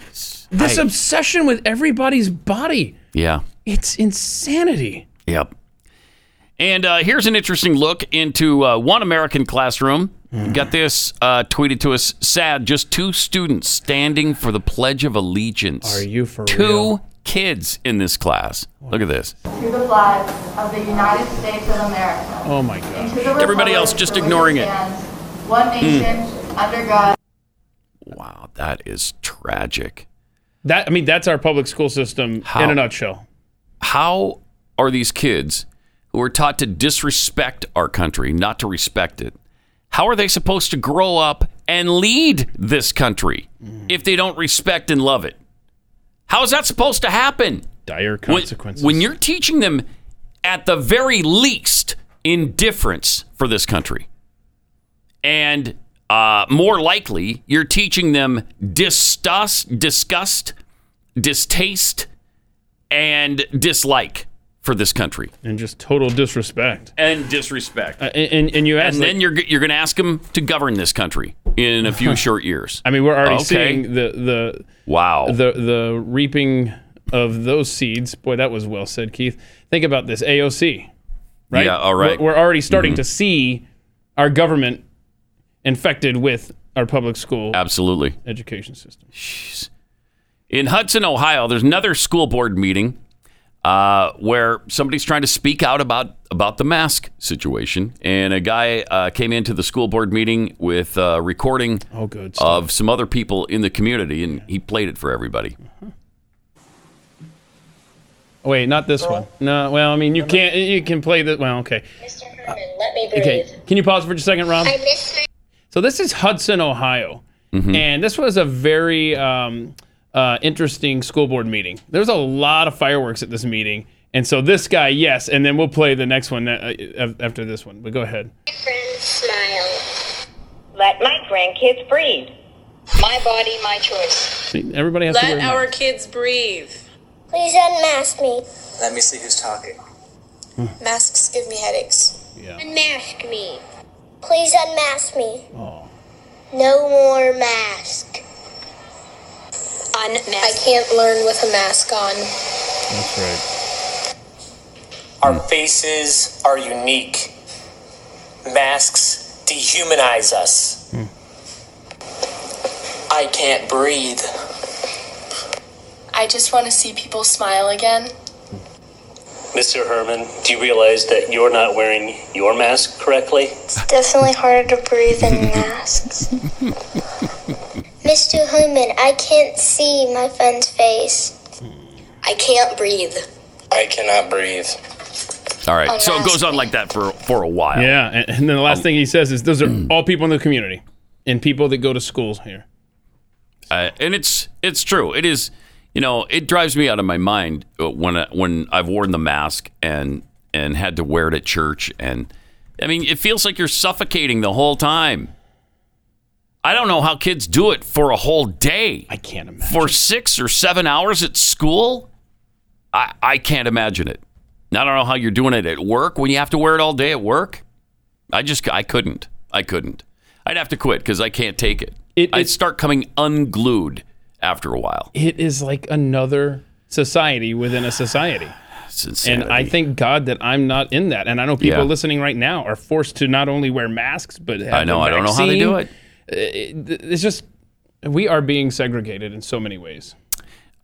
This I- obsession with everybody's body. Yeah. It's insanity. Yep. And uh, here's an interesting look into uh, one American classroom. Got this uh, tweeted to us. Sad, just two students standing for the Pledge of Allegiance. Are you for two real? Kids in this class. Look at this. to the flag of the United States of America. Oh my god. Everybody else just ignoring it. One hmm. nation, under God. Wow, that is tragic. That I mean, that's our public school system How? in a nutshell. How are these kids who are taught to disrespect our country, not to respect it, how are they supposed to grow up and lead this country if they don't respect and love it? How is that supposed to happen? Dire When- consequences. When, you're teaching them, at the very least, indifference for this country, and uh, more likely, you're teaching them disgust, disgust, distaste, and dislike for this country, and just total disrespect. and disrespect. Uh, and, and and you ask, and then you're you're going to ask them to govern this country in a few short years. I mean, we're already Okay. seeing the the Wow. the the reaping of those seeds. Boy, that was well said, Keith. Think about this AOC, right? Yeah, all right. We're, we're already starting Mhm. to see our government infected with our public school Absolutely. education system. In Hudson, Ohio, there's another school board meeting uh, where somebody's trying to speak out about about the mask situation, and a guy uh, came into the school board meeting with a recording Oh, good. of some other people in the community, and he played it for everybody. Oh, wait, not this one. No, well, I mean, you can't. You can play the. Well, okay. Let me Okay, can you pause for just a second, Rob? miss my So this is Hudson, Ohio, Mm-hmm. and this was a very um, uh, interesting school board meeting. There's a lot of fireworks at this meeting, and so this guy, yes, and then we'll play the next one uh, uh, after this one. But go ahead. friend smile. Let my grandkids breathe. My body, my choice. Everybody has to wear Let our mask. kids breathe. Please unmask me. Let me see who's talking. Masks give me headaches. Yeah. Unmask me. Please unmask me. No more mask. Unmask. I can't learn with a mask on. That's right. Our faces are unique. Masks dehumanize us. Hmm. I can't breathe. I just want to see people smile again. Mr. Herman, do you realize that you're not wearing your mask correctly? It's definitely harder to breathe in masks. Mr. Herman, I can't see my friend's face. I can't breathe. I cannot breathe. All right, so it goes on like that for for a while. Yeah, and, and then the last thing he says is, "Those are all people in the community and people that go to schools here." Uh, and it's it's true. It is. You know, it drives me out of my mind uh, when I- when I've worn the mask and and had to wear it at church. And I mean, it feels like you're suffocating the whole time. I don't know how kids do it for a whole day. I can't imagine. For six or seven hours at school. I, I can't imagine it. I don't know how you're doing it at work when you have to wear it all day at work. I just I couldn't. I couldn't. I'd have to quit because I can't take it. I'd start coming unglued after a while. It is like another society within a society. And I thank God that I'm not in that. And I know people Yeah. listening right now are forced to not only wear masks, but have I know, I don't know how they do it. It's just, we are being segregated in so many ways.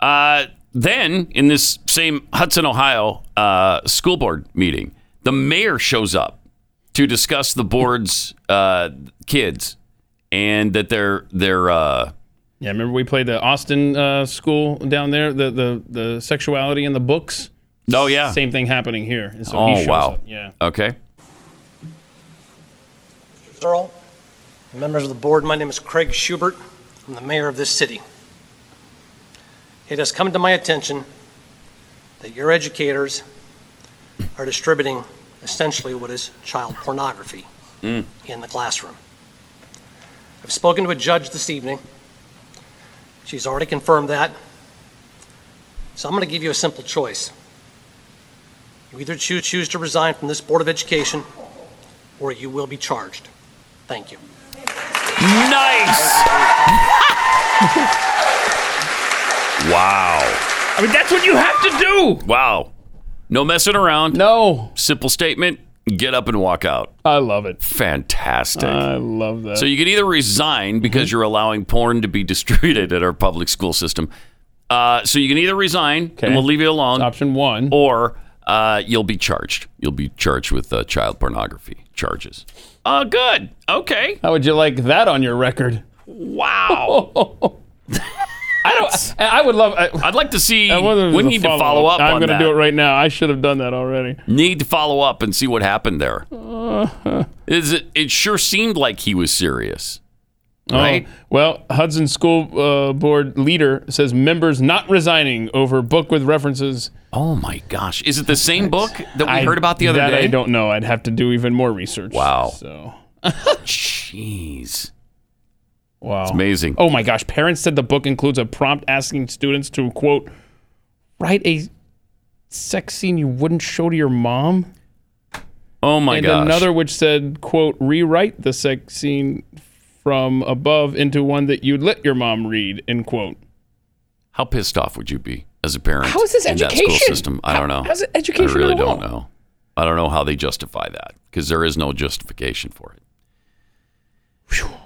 Uh, then, in this same Hudson, Ohio uh, school board meeting, the mayor shows up to discuss the board's uh, kids and that they're they're uh, Yeah, remember we played the Austin uh, school down there, the, the, the sexuality in the books? Oh, yeah. Same thing happening here. And so oh he shows wow up. Yeah. okay Earl, members of the board, my name is Craig Shubert. I'm the mayor of this city. It has come to my attention that your educators are distributing essentially what is child pornography Mm. in the classroom. I've spoken to a judge this evening. She's already confirmed that. So I'm going to give you a simple choice. You either choose, choose to resign from this Board of Education or you will be charged. Thank you. wow I mean that's what you have to do wow no messing around no simple statement get up and walk out I love it fantastic I love that. So you can either resign because you're allowing porn to be distributed at our public school system. Uh, so you can either resign and we'll leave you alone. Option one. Or uh, you'll be charged. You'll be charged with uh, child pornography charges. Oh, good. Okay. How would you like that on your record? Wow. I don't. I would love. I, I'd like to see. I wonder if We need to follow up I'm gonna do it right now. I should have done that already. Need to follow up and see what happened there. Uh, Is it? It sure seemed like he was serious. Right? Oh, well, Hudson School uh, Board leader says members not resigning over book with references. Oh my gosh! Is it the same book that we I- heard about the other day? I don't know. I'd have to do even more research. Wow. So. Jeez. Wow. It's amazing. Oh my gosh. Parents said the book includes a prompt asking students to, quote, write a sex scene you wouldn't show to your mom. Oh my and gosh. another which said, quote, rewrite the sex scene from above into one that you'd let your mom read, end quote. How pissed off would you be as a parent? How is this in that education? school system? I don't know. how's it education I really at don't know. I don't know how they justify that because there is no justification for it.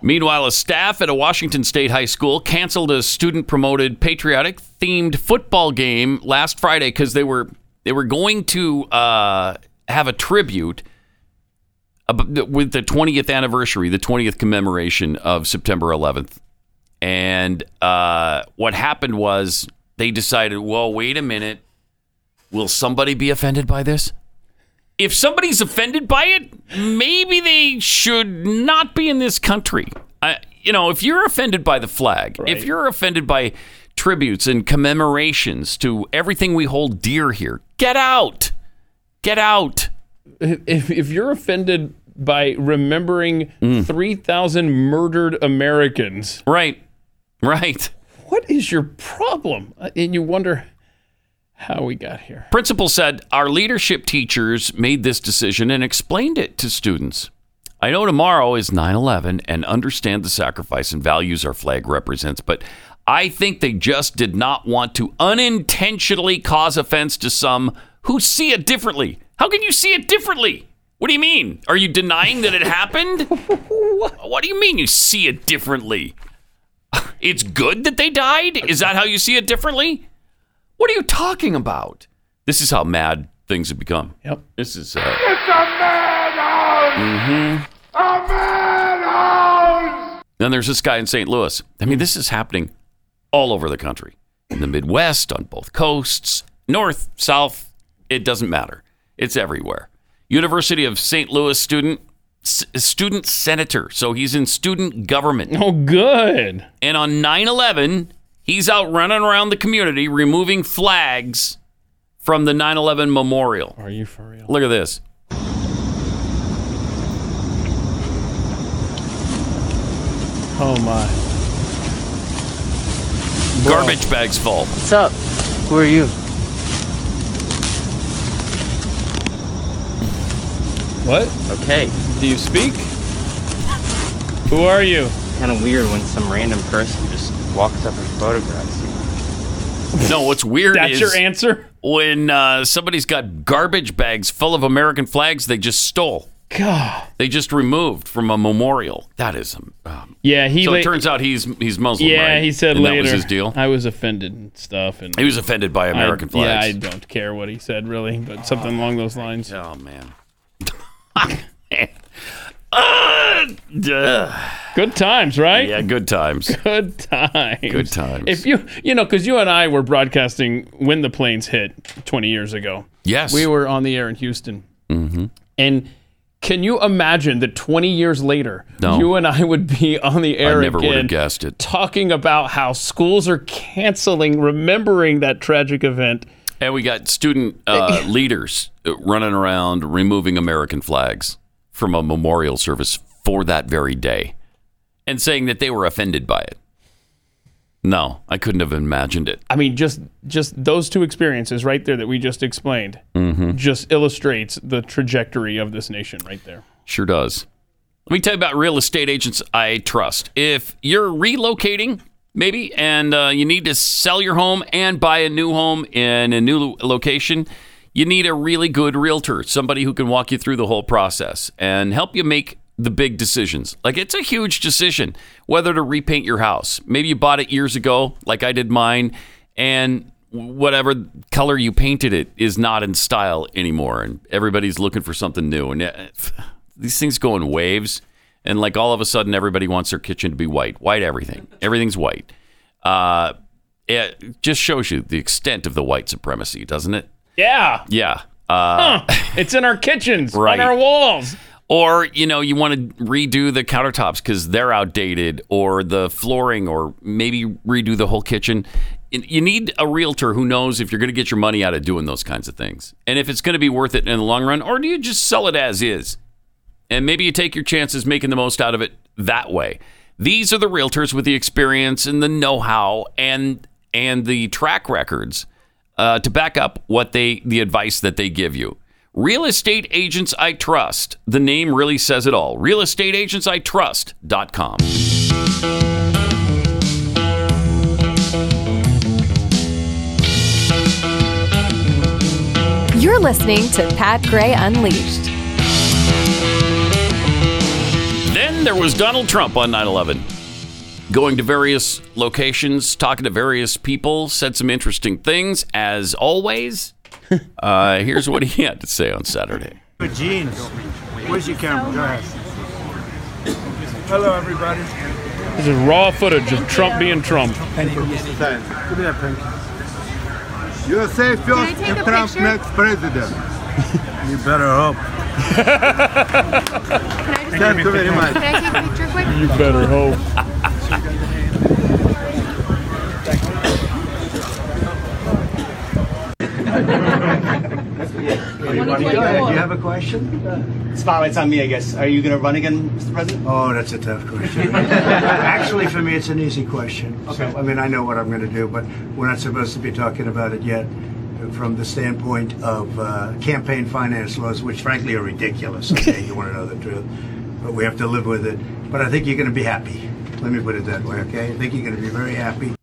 Meanwhile, a staff at a Washington State high school canceled a student-promoted patriotic themed football game last Friday because they were they were going to uh, have a tribute ab- with the 20th anniversary, the 20th commemoration of September 11th. And uh, what happened was they decided, well, wait a minute. Will somebody be offended by this? If somebody's offended by it, maybe they should not be in this country. I, you know, if you're offended by the flag, if you're offended by tributes and commemorations to everything we hold dear here, get out. Get out. If, if you're offended by remembering Mm. 3,000 murdered Americans. Right. Right. What is your problem? Uh, And you wonder how we got here. Principal said our leadership teachers made this decision and explained it to students. I know tomorrow is 9 11 and understand the sacrifice and values our flag represents, but I think they just did not want to unintentionally cause offense to some who see it differently. How can you see it differently? What do you mean? Are you denying that it happened? what do you mean you see it differently? It's good that they died? Is that how you see it differently? What are you talking about? This is how mad things have become. Yep. This is. Uh, It's a madhouse! mhm. A madhouse! Then there's this guy in St. Louis. I mean, this is happening all over the country. In the Midwest, on both coasts, north, south, it doesn't matter. It's everywhere. University of St. Louis student, s- student senator. So he's in student government. Oh, good. And on 9 11, he's out running around the community removing flags from the 9 11 memorial. Are you for real? Look at this. Oh, my. Garbage bags full. What's up? Who are you? What? Okay. Do you speak? Who are you? Kind of weird when some random person just walks up and photographs you. No, what's weird is That's is your answer? when uh, somebody's got garbage bags full of American flags they just stole. God. They just removed from a memorial. That is um, Yeah, he. so la- it turns out he's he's Muslim. yeah, right? he said and later. that was his deal. I was offended and stuff, and He was offended by American I, Yeah, I don't care what he said really, but something along those lines. Oh man. Uh. Good times, right? Yeah, good times. Good times. Good times. If you, you know, because you and I were broadcasting when the planes hit 20 years ago. Yes. We were on the air in Houston. Mm-hmm. And can you imagine that 20 years later, No. you and I would be on the air I never would again have guessed it. talking about how schools are canceling, remembering that tragic event. And we got student uh, leaders running around removing American flags from a memorial service for that very day and saying that they were offended by it. No, I couldn't have imagined it. I mean, just just those two experiences right there that we just explained mm-hmm. just illustrates the trajectory of this nation right there. Sure does. Let me tell you about real estate agents I trust. If you're relocating, maybe, and uh, you need to sell your home and buy a new home in a new location, you need a really good realtor, somebody who can walk you through the whole process and help you make the big decisions. Like it's a huge decision whether to repaint your house. Maybe you bought it years ago, like I did mine, and whatever color you painted it is not in style anymore, and everybody's looking for something new. And uh, these things go in waves, and like all of a sudden, everybody wants their kitchen to be white, white everything, everything's white. Uh, it just shows you the extent of the white supremacy, doesn't it? Yeah. Yeah. Uh, Huh. It's in our kitchens, Right. on our walls. Or, you know, you want to redo the countertops because they're outdated, or the flooring, or maybe redo the whole kitchen. You need a realtor who knows if you're going to get your money out of doing those kinds of things and if it's going to be worth it in the long run, or do you just sell it as is? And maybe you take your chances making the most out of it that way. These are the realtors with the experience and the know-how and and the track records uh, to back up what they the advice that they give you. Real estate agents I trust. The name really says it all. Real estate agents I Realestateagentsitrust.com. You're listening to Pat Gray Unleashed. Then there was Donald Trump on 9 11. Going to various locations, talking to various people, said some interesting things, as always. Uh, here's what he had to say on Saturday. Jeans. Where's your camera? Go ahead. Hello, everybody. This is raw footage of Trump being Trump. Give me that pen. USA feels if Trump's next president. you better hope. Thank you very much. Can I take a picture quick? You better hope. Do you have a question? Spotlight's on me, I guess. Are you going to run again, Mr. President? Oh, that's a tough question. Actually, for me, it's an easy question. So, I mean, I know what I'm going to do, but we're not supposed to be talking about it yet from the standpoint of uh, campaign finance laws, which frankly are ridiculous. Okay, you want to know the truth, but we have to live with it. But I think you're going to be happy. Let me put it that way, okay? I think you're going to be very happy.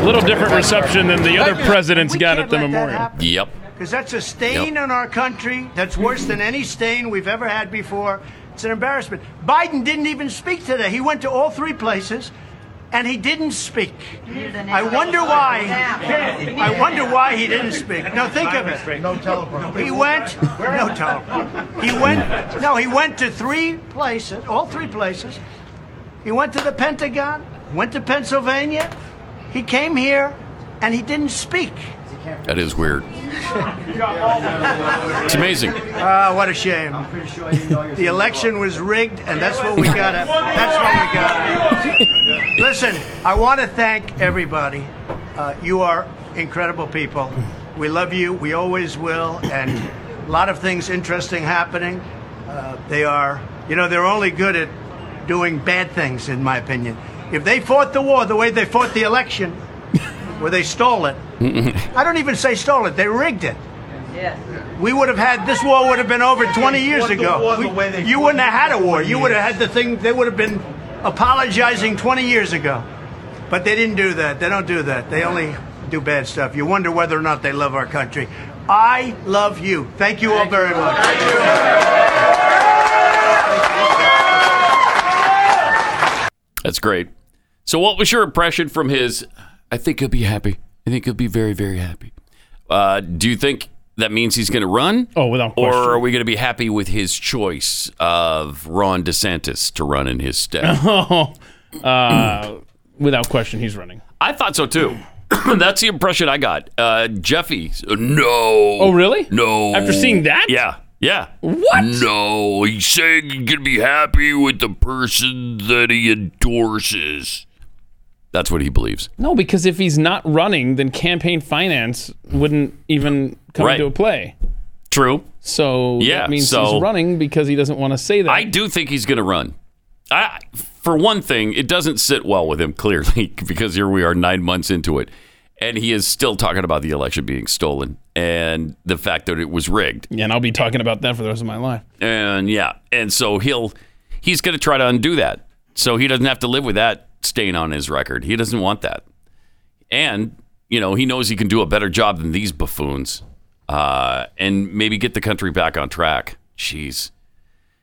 A little different reception than the other presidents got at the memorial. Yep. Because that's a stain on our country that's worse than any stain we've ever had before. It's an embarrassment. Biden didn't even speak today. He went to all three places and he didn't speak. I wonder why. I wonder why he didn't speak. Now think of it. No telephone. He went. No telephone. He went. No, he went to three places. All three places. He went to the Pentagon. Went to Pennsylvania. He came here, and he didn't speak. That is weird. It's amazing. Ah, what a shame. The election was rigged, and that's what we got. That's what we got. Listen, I want to thank everybody. Uh, you are incredible people. We love you. We always will. And a lot of things interesting happening. Uh, they are, you know, they're only good at doing bad things, in my opinion. If they fought the war the way they fought the election, where they stole it, I don't even say stole it, they rigged it. Yes. We would have had this war would have been over 20 years ago. war the We- way you wouldn't have had a war. war You would have had the thing. They would have been apologizing 20 years ago. But they didn't do that. They don't do that. They only do bad stuff. You wonder whether or not they love our country. I love you. Thank you all very much. That's great. So, what was your impression from his? I think he'll be happy. I think he'll be very, very happy. Uh, do you think that means he's going to run? Oh, without Or are we going to be happy with his choice of Ron DeSantis to run in his stead? Oh, uh, without question, he's running. I thought so too. That's the impression I got. Uh, Jeffy, no. Oh, really? No. After seeing that? Yeah. Yeah. What? No. He's saying he's going to be happy with the person that he endorses. That's what he believes. No, because if he's not running, then campaign finance wouldn't even come Right. into play. True. So Yeah, that means so- he's running because he doesn't want to say that. I do think he's going to run. I, for one thing, it doesn't sit well with him clearly because here we are nine months into it, and he is still talking about the election being stolen and the fact that it was rigged. yeah, and I'll be talking about that for the rest of my life. And yeah, and so he'll he's going to try to undo that, so he doesn't have to live with that stain on his record. He doesn't want that, and you know he knows he can do a better job than these buffoons, uh, and maybe get the country back on track. Jeez,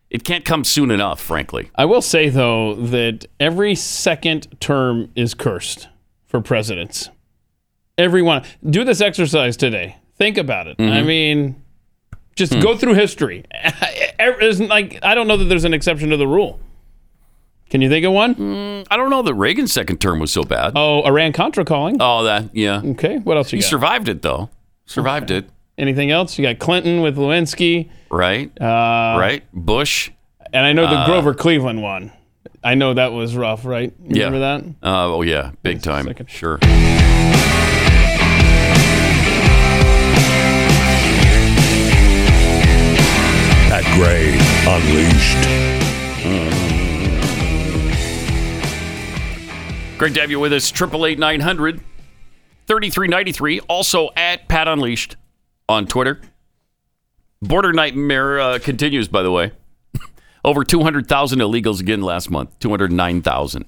it can't come soon enough, frankly. I will say though that every second term is cursed for presidents. Everyone, do this exercise today. Think about it. I Mhm. mean, just Hmm. go through history. Like I don't know that there's an exception to the rule. Can you think of one? I don't know that Reagan's second term was so bad. Oh, Iran Contra calling. Oh, that yeah. Okay, what else you He got? survived it though. Survived it. Anything else? You got Clinton with Lewinsky. Right. Uh, right. Bush. And I know the Uh, Grover Cleveland one. I know that was rough, right? You Yeah. Remember that? Uh, oh yeah, big time. Sure. Pat Gray Unleashed. Great to have you with us. Triple eight nine hundred thirty three ninety three. Also at Pat Unleashed on Twitter. Border nightmare uh, continues. By the way, over two hundred thousand illegals again last month. Two hundred nine thousand.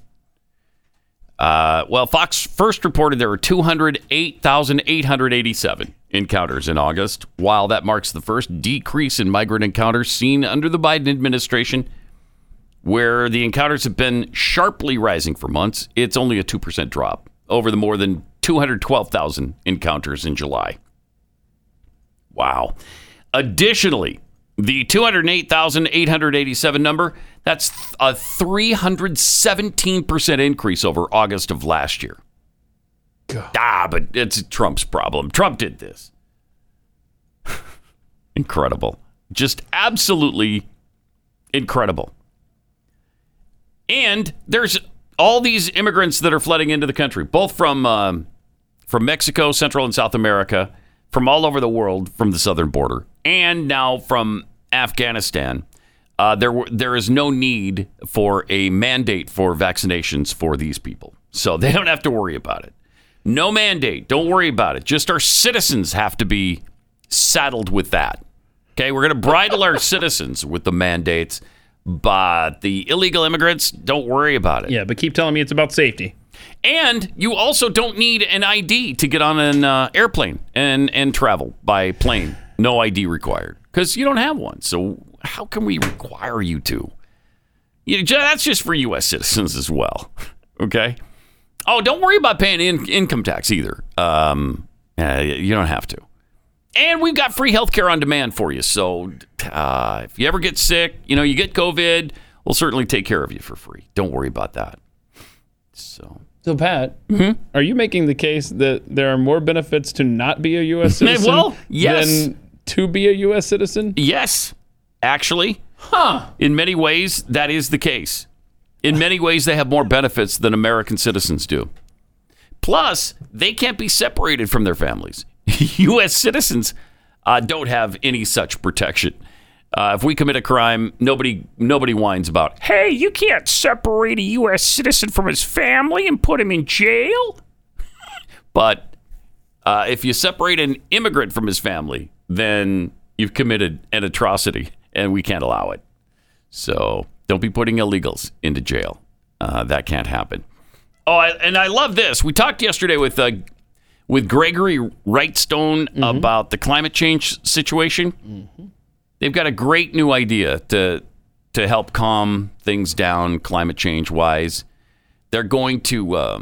Uh, well, Fox first reported there were 208,887 encounters in August. While that marks the first decrease in migrant encounters seen under the Biden administration, where the encounters have been sharply rising for months, it's only a 2% drop over the more than 212,000 encounters in July. Wow. Additionally, the 208,887 number, that's a 317% increase over August of last year. Ah, but it's Trump's problem. Trump did this. incredible. Just absolutely incredible. And there's all these immigrants that are flooding into the country, both from um, from Mexico, Central and South America, from all over the world, from the southern border, and now from Afghanistan. Uh, there, there is no need for a mandate for vaccinations for these people, so they don't have to worry about it. No mandate. Don't worry about it. Just our citizens have to be saddled with that. Okay, we're going to bridle our citizens with the mandates, but the illegal immigrants, don't worry about it. Yeah, but keep telling me it's about safety. And you also don't need an ID to get on an uh, airplane and, and travel by plane. No ID required because you don't have one. So how can we require you to? You, that's just for U.S. citizens as well. Okay. Oh, don't worry about paying in, income tax either. Um, uh, you don't have to. And we've got free healthcare on demand for you. So uh, if you ever get sick, you know, you get COVID, we'll certainly take care of you for free. Don't worry about that. So, So, Pat, Mm-hmm. are you making the case that there are more benefits to not be a U.S. citizen Well, yes. than to be a U.S. citizen? Yes, actually. Huh. In many ways, that is the case. In many ways, they have more benefits than American citizens do. Plus, they can't be separated from their families. U.S. citizens uh, don't have any such protection. Uh, if we commit a crime, nobody nobody whines about. Hey, you can't separate a U.S. citizen from his family and put him in jail. but uh, if you separate an immigrant from his family, then you've committed an atrocity, and we can't allow it. So don't be putting illegals into jail. Uh, that can't happen. Oh, I, and I love this. We talked yesterday with uh, with Gregory Wrightstone about the climate change situation. They've got a great new idea to to help calm things down, climate change wise. They're going to uh,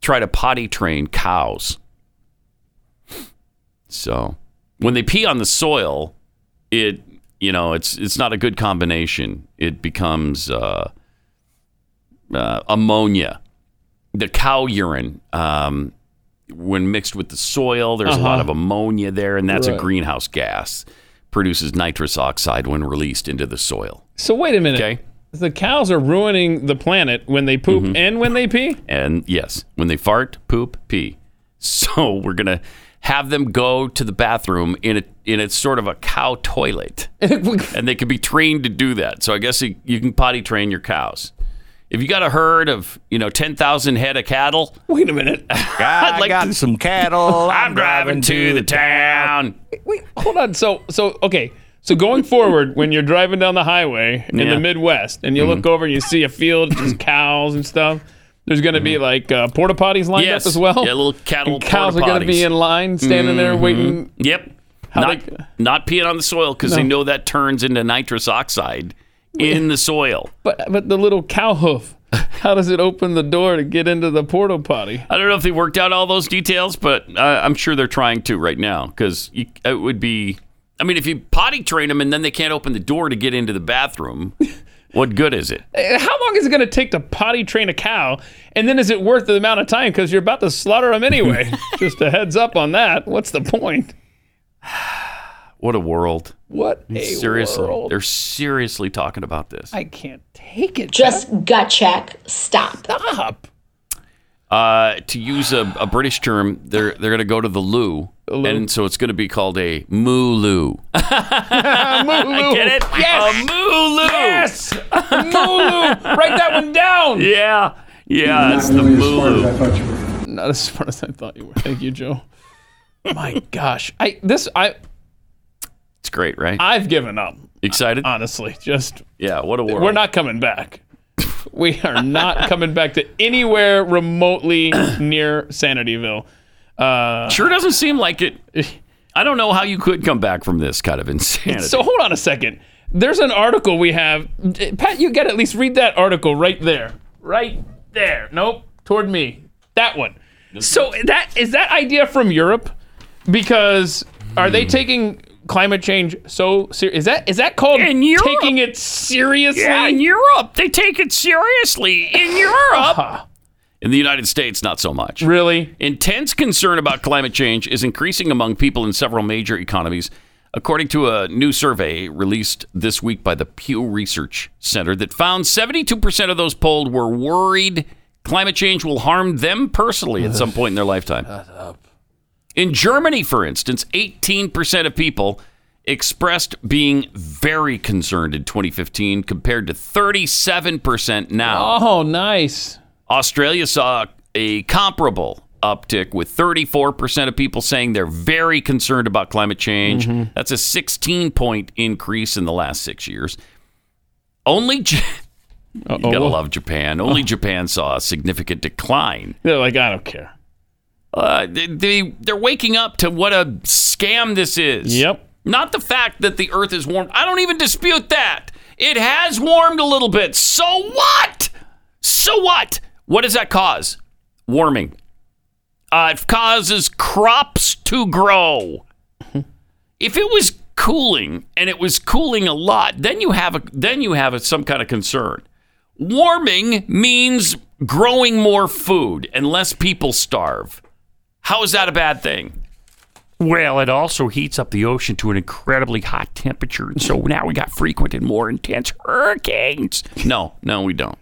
try to potty train cows. So when they pee on the soil, it you know it's it's not a good combination. It becomes uh, uh, ammonia. The cow urine, um, when mixed with the soil, there's a lot Uh-huh. of ammonia there, and that's a greenhouse gas. Produces nitrous oxide when released into the soil. So wait a minute. Okay. The cows are ruining the planet when they poop Mm-hmm. and when they pee. And yes, when they fart, poop, pee. So we're gonna have them go to the bathroom in a in a sort of a cow toilet, and they can be trained to do that. So I guess you, you can potty train your cows. If you got a herd of you know ten thousand head of cattle, Wait a minute. I'd like got to- some cattle. I'm driving to the town. Wait, hold on. So, so okay. So going forward, when you're driving down the highway in Yeah. the Midwest, and you Mhm. look over and you see a field, of just cows and stuff, there's going to be like uh, porta potties lined Mm-hmm. Yes. up as well. Yeah, little cattle And cows are going to be in line, standing there Mhm. waiting. Yep. How not, they- not peeing on the soil because they know that turns into nitrous oxide in the soil. But but the little cow hoof, how does it open the door to get into the porta potty? I don't know if they worked out all those details, but uh, I'm sure they're trying to right now because it would be. I mean, if you potty train them and then they can't open the door to get into the bathroom, what good is it? Uh, How long is it going to take to potty train a cow? And then is it worth the amount of time because you're about to slaughter them anyway? Just a heads up on that. What's the point? What a world! What a seriously, world. they're seriously talking about this. I can't take it. Just gut check. Stop. Stop. Uh, to use a, a British term, they're they're going to go to the loo, and so it's going to be called a moo loo. Mooloo. Get it? Yes. A moo loo. Yes. Mooloo. Write that one down. Yeah, yeah, Not it's the moo smart I loo. thought you were. Not as smart as I thought you were. Thank you, Joe. My gosh. I this I It's great, right? I've given up. Excited? Honestly, just Yeah, what a world. we're not coming back. We are not coming back to anywhere remotely near Sanityville. Uh, Sure doesn't seem like it. I don't know how you could come back from this kind of insanity. So hold on a second. There's an article we have. Pat, you got to at least read that article right there. Right there. Nope. Toward me. That one. So that is that idea from Europe? Because are Hmm. they taking climate change so serious? Is that is that called In Europe? taking it seriously? yeah, in Europe, they take it seriously. In Europe. In the United States, not so much. Really? Intense concern about climate change is increasing among people in several major economies, according to a new survey released this week by the Pew Research Center that found 72% of those polled were worried climate change will harm them personally at some point in their lifetime. In Germany, for instance, 18% of people expressed being very concerned in 2015 compared to 37% now. Oh, nice. Australia saw a comparable uptick with 34% of people saying they're very concerned about climate change. Mhm. That's a 16 point increase in the last six years. Only, J- you gotta love Japan. Only Japan saw a significant decline. They're like, I don't care. Uh, they, they they're waking up to what a scam this is. Yep. Not the fact that the Earth is warmed. I don't even dispute that. It has warmed a little bit. So what? So what? What does that cause? Warming. Uh, it causes crops to grow. if it was cooling and it was cooling a lot, then you have a then you have a, some kind of concern. Warming means growing more food and less people starve. How is that a bad thing? Well, it also heats up the ocean to an incredibly hot temperature. And so now we got frequent and more intense hurricanes. No, no, we don't.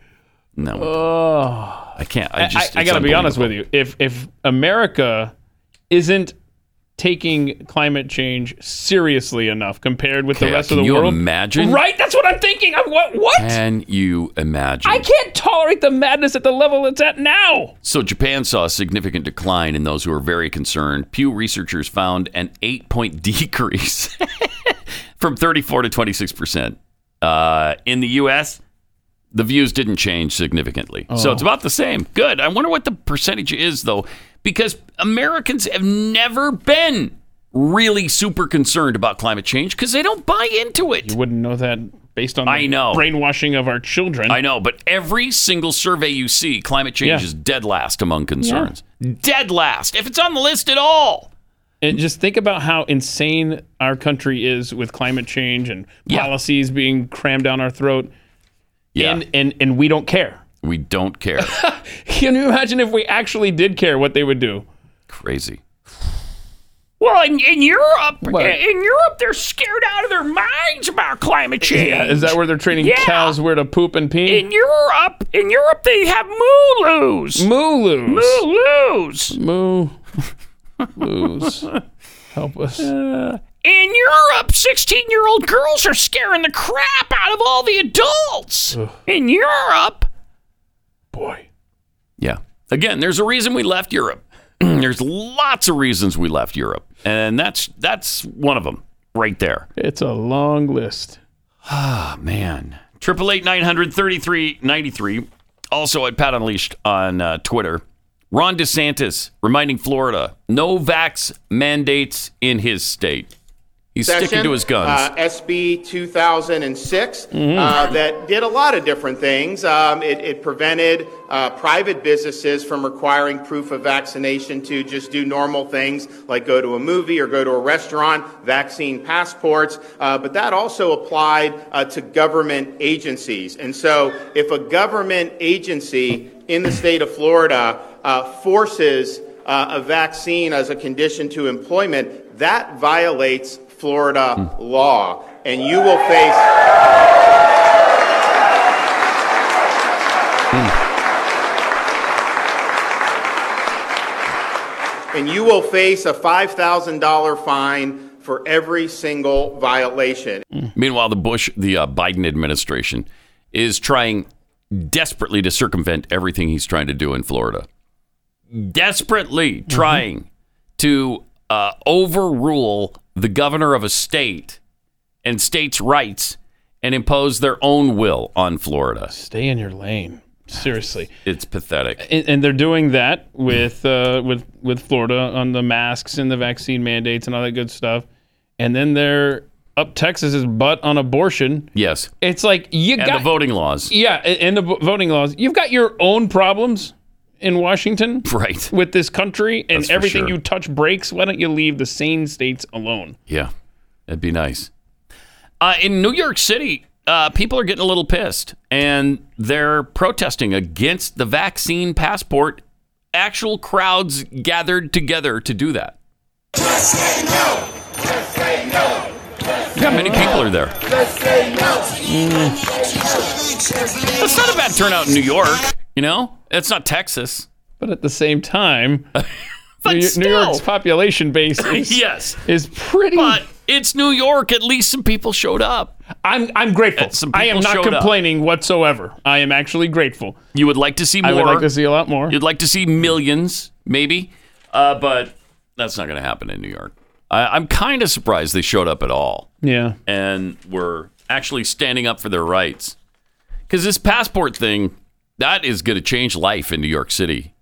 No. we don't. Oh. I can't. I just. I, it's got to be honest with you. If if America isn't taking climate change seriously enough compared with Okay, the rest of the you world. imagine? Right? That's what I'm thinking. I'm, what? What? Can you imagine? I can't tolerate the madness at the level it's at now. So Japan saw a significant decline in those who are very concerned. Pew researchers found an eight-point decrease from 34 to 26 percent. Uh, in the U.S., the views didn't change significantly, so Oh. it's about the same. Good. I wonder what the percentage is though, because Americans have never been really super concerned about climate change because they don't buy into it. You wouldn't know that based on the I know. brainwashing of our children. I know, but every single survey you see, climate change Yeah. is dead last among concerns. Dead last, if it's on the list at all. And just think about how insane our country is with climate change and policies being crammed down our throat. Yeah. And, and and we don't care. We don't care. Can you imagine if we actually did care what they would do? Crazy. Well, in, in Europe, What? in Europe, they're scared out of their minds about climate change. Yeah, is that where they're training Yeah. cows where to poop and pee? In Europe, in Europe, they have mooloos. Mooloos. Mooloos. Moo. Loos. Help us. Uh, in Europe, 16 year old girls are scaring the crap out of all the adults. In Europe, Boy. Yeah. Again, there's a reason we left Europe. there's lots of reasons we left Europe, and that's that's one of them right there. It's a long list. Ah, man. Triple eight nine hundred thirty three ninety three. Also at Pat Unleashed on uh, Twitter. Ron DeSantis reminding Florida no vax mandates in his state. He's sticking to his guns. Uh, SB 2006 Mhm. uh, that did a lot of different things. Um, it, it prevented uh, private businesses from requiring proof of vaccination to just do normal things like go to a movie or go to a restaurant, vaccine passports. Uh, but that also applied uh, to government agencies. And so if a government agency in the state of Florida uh, forces uh, a vaccine as a condition to employment, that violates Florida law. And you will face. And you will face a $5,000 fine for every single violation. Meanwhile, the Bush, the uh, Biden administration is trying desperately to circumvent everything he's trying to do in Florida. Desperately trying to uh, overrule the governor of a state and states' rights and impose their own will on Florida. Stay in your lane. Seriously. It's pathetic. And, and they're doing that with uh, with with Florida on the masks and the vaccine mandates and all that good stuff. And then they're up Texas's butt on abortion. Yes. It's like you And got the voting laws. Yeah, and the voting laws. You've got your own problems in Washington, right? With this country and That's everything sure. you touch breaks. Why don't you leave the sane states alone? Yeah, that'd be nice. Uh, in New York City, uh, people are getting a little pissed and they're protesting against the vaccine passport. Actual crowds gathered together to do that. Yeah, many people are there. That's not a bad turnout in New York, you know? It's not Texas. But at the same time, New, New. York's population base is, yes. is pretty. But it's New York. At least some people showed up. I'm I'm grateful. Some I am not showed up. complaining whatsoever. I am actually grateful. You would like to see more. I would like to see a lot more. You'd like to see millions, maybe, uh, but that's not going to happen in New York. I, I'm kind of surprised they showed up at all Yeah. and were actually standing up for their rights. Because this passport thing, that is going to change life in New York City,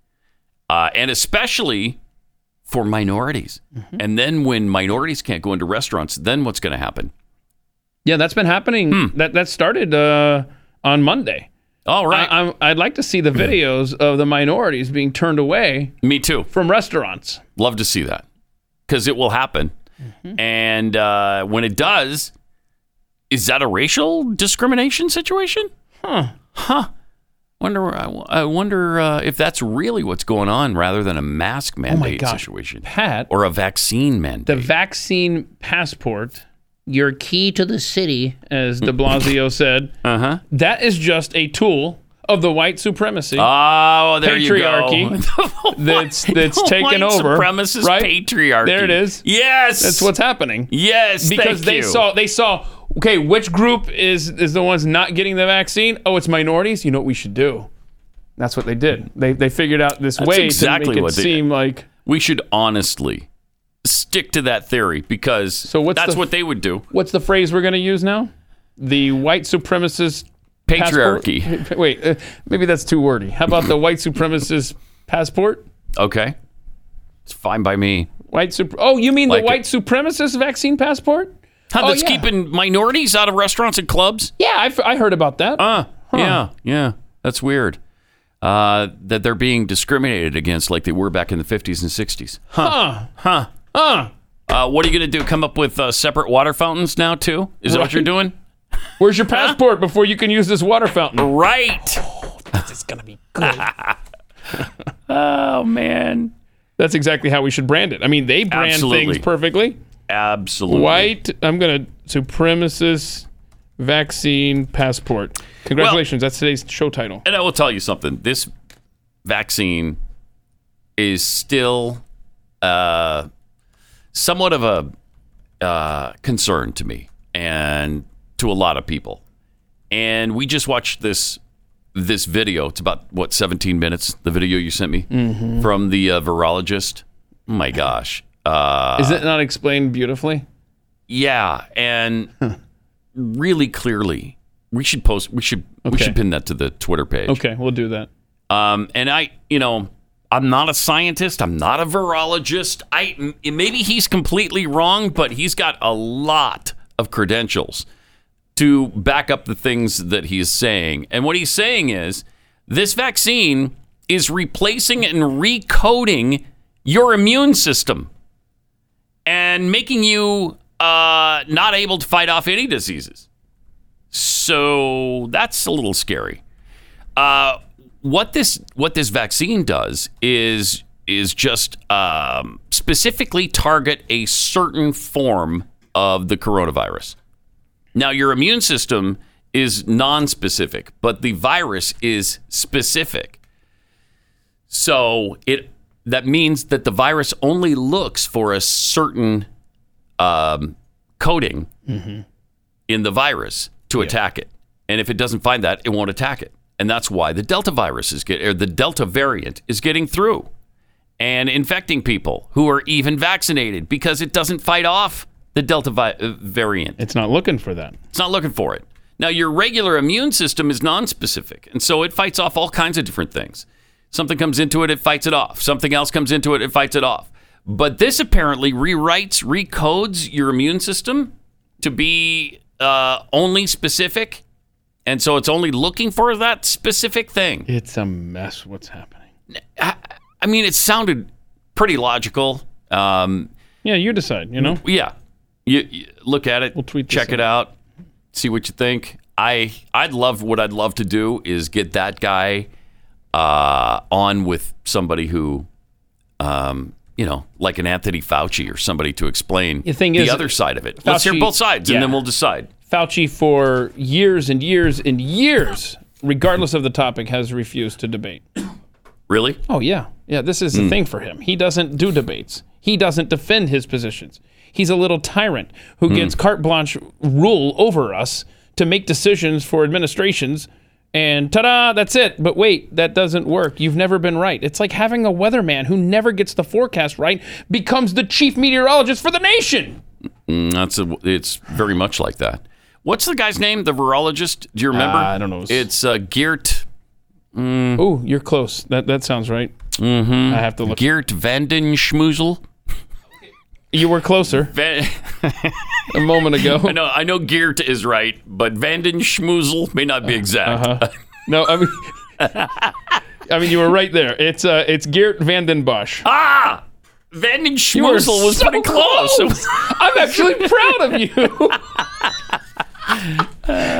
uh, and especially for minorities. Mm-hmm. And then when minorities can't go into restaurants, then what's going to happen? Yeah, that's been happening. That that started uh, on Monday. All right. I, I'm, I'd like to see the videos of the minorities being turned away. Me too. From restaurants. Love to see that because it will happen. And uh, when it does, is that a racial discrimination situation? Huh. Huh. Wonder. I, wonder uh, if that's really what's going on, rather than a mask mandate gosh. situation, Pat, or a vaccine mandate. the vaccine passport, your key to the city, as De Blasio said, uh-huh. that is just a tool. of the white supremacy. Oh, there you go. patriarchy that's that's The taken white over. supremacist right? patriarchy. There it is. Yes. That's what's happening. Yes, because they you. saw they saw okay, which group is is the ones not getting the vaccine? Oh, it's minorities. You know what we should do? That's what they did. They they figured out this That's way exactly to make it what they seem like we should honestly stick to that theory because so what's that's the- what they would do. what's the phrase we're going to use now? The white supremacist passport? Patriarchy. Wait, uh, maybe that's too wordy. How about the white supremacist passport? Okay. It's fine by me. White super. Oh, you mean Like the white supremacist vaccine passport? Huh, Oh, that's yeah. keeping minorities out of restaurants and clubs? Yeah, I, f- I heard about that. Uh, yeah, yeah. That's weird. Uh, that they're being discriminated against like they were back in the 50s and 60s. Huh. Huh. Huh. Huh. Uh, what are you going to do? Come up with uh, separate water fountains now, too? Is that what you're doing? Where's your passport before you can use this water fountain? Right. This is gonna be good. oh man, that's exactly how we should brand it. I mean, they brand Absolutely. things perfectly. Absolutely. White. I'm gonna supremacist vaccine passport. Congratulations. that's today's show title. And I will tell you something. This vaccine is still uh, somewhat of a uh, concern to me and to a lot of people. And we just watched this this video. It's about what 17 minutes. The video you sent me Mhm. from the uh, virologist. Oh my gosh. Uh, Is it not explained beautifully? yeah, and really clearly, we should post. We should we Okay. should pin that to the Twitter page. Okay, we'll do that. Um, and I, you know, I'm not a scientist. I'm not a virologist. I m- maybe he's completely wrong, but he's got a lot of credentials to back up the things that he's saying. And what he's saying is this vaccine is replacing and recoding your immune system and making you uh, not able to fight off any diseases. So that's a little scary. Uh, what this what this vaccine does is is just um, specifically target a certain form of the coronavirus. Now, your immune system is non-specific, but the virus is specific. So it that means that the virus only looks for a certain um, coding in the virus to attack it. And if it doesn't find that, it won't attack it. And that's why the Delta virus is get or the Delta variant is getting through and infecting people who are even vaccinated because it doesn't fight off the Delta vi- uh, variant. It's not looking for that. It's not looking for it. Now, your regular immune system is non-specific, and so it fights off all kinds of different things. Something comes into it, it fights it off. Something else comes into it, it fights it off. But this apparently rewrites, recodes your immune system to be uh, only specific, and so it's only looking for that specific thing. It's a mess. What's happening? I, I mean, it sounded pretty logical. Um, Yeah, you decide. You know. yeah, you, you look at it, we'll tweet check it out, see what you think. I I'd love what I'd love to do is get that guy uh, on with somebody who, um, you know, like an Anthony Fauci or somebody to explain The the is, other side of it. Let's hear both sides, yeah. and then we'll decide. Fauci, for years and years and years, regardless of the topic, has refused to debate. Really? Oh yeah, yeah. This is the Hmm. thing for him. He doesn't do debates. He doesn't defend his positions. He's a little tyrant who Hmm. gets carte blanche rule over us to make decisions for administrations. And ta-da, that's it. But wait, that doesn't work. You've never been right. It's like having a weatherman who never gets the forecast right becomes the chief meteorologist for the nation. Mm, that's a, it's very much like that. What's the guy's name? The virologist? Do you remember? Uh, I don't know. It's uh, Geert. Mm, Oh, you're close. That that sounds right. Mm-hmm. I have to look. Geert Vanden Schmoozle. You were closer Van- a moment ago. I know. I know Geert is right, but Vanden Schmoozle may not be exact. Uh-huh. No, I mean, I mean, you were right there. It's uh, it's Geert Vanden Bossche. ah, Vanden were was so pretty close. close. I'm actually proud of you.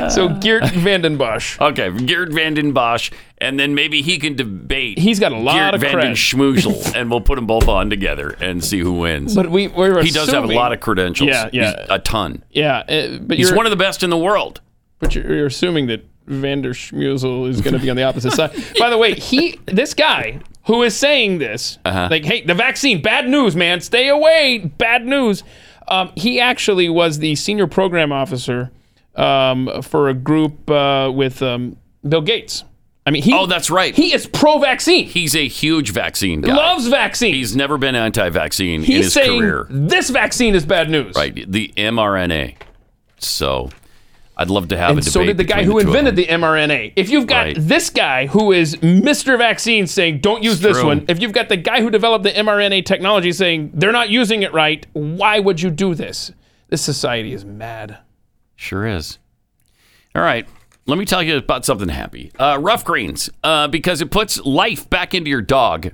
so Geert Vanden Bossche. Okay, Geert Vanden Bossche, and then maybe he can debate. He's got a lot Geert of Vanden cred. Schmoozle, and we'll put them both on together and see who wins. But we we're he does have a assuming- lot of credentials. Yeah, yeah. He's a ton. Yeah, uh, but He's you're, one of the best in the world. But you're, you're assuming that Vander Schmusel is going to be on the opposite side. By the way, he this guy who is saying this, Uh-huh. like, hey, the vaccine, bad news, man, stay away, bad news. Um, he actually was the senior program officer um, for a group uh, with um, Bill Gates. I mean, he, oh, that's right. he is pro-vaccine. He's a huge vaccine guy. loves vaccine. He's never been anti-vaccine in He's his saying career. this vaccine is bad news. Right, the mRNA. So, I'd love to have a and debate. so did the guy who the invented the mRNA. If you've got Right. this guy who is Mr. Vaccine saying don't use this true. one, if you've got the guy who developed the mRNA technology saying they're not using it right, why would you do this? This society is mad. Sure is. All right. Let me tell you about something happy. Uh, Ruff Greens, uh, because it puts life back into your dog.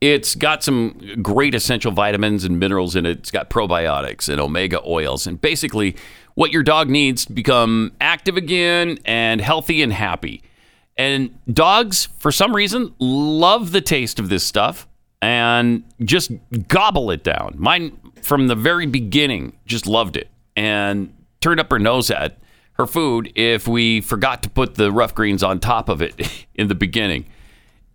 It's got some great essential vitamins and minerals in it. It's got probiotics and omega oils, and basically what your dog needs to become active again and healthy and happy. And dogs, for some reason, love the taste of this stuff and just gobble it down. Mine, from the very beginning, just loved it and turned up her nose at her food if we forgot to put the Ruff Greens on top of it in the beginning.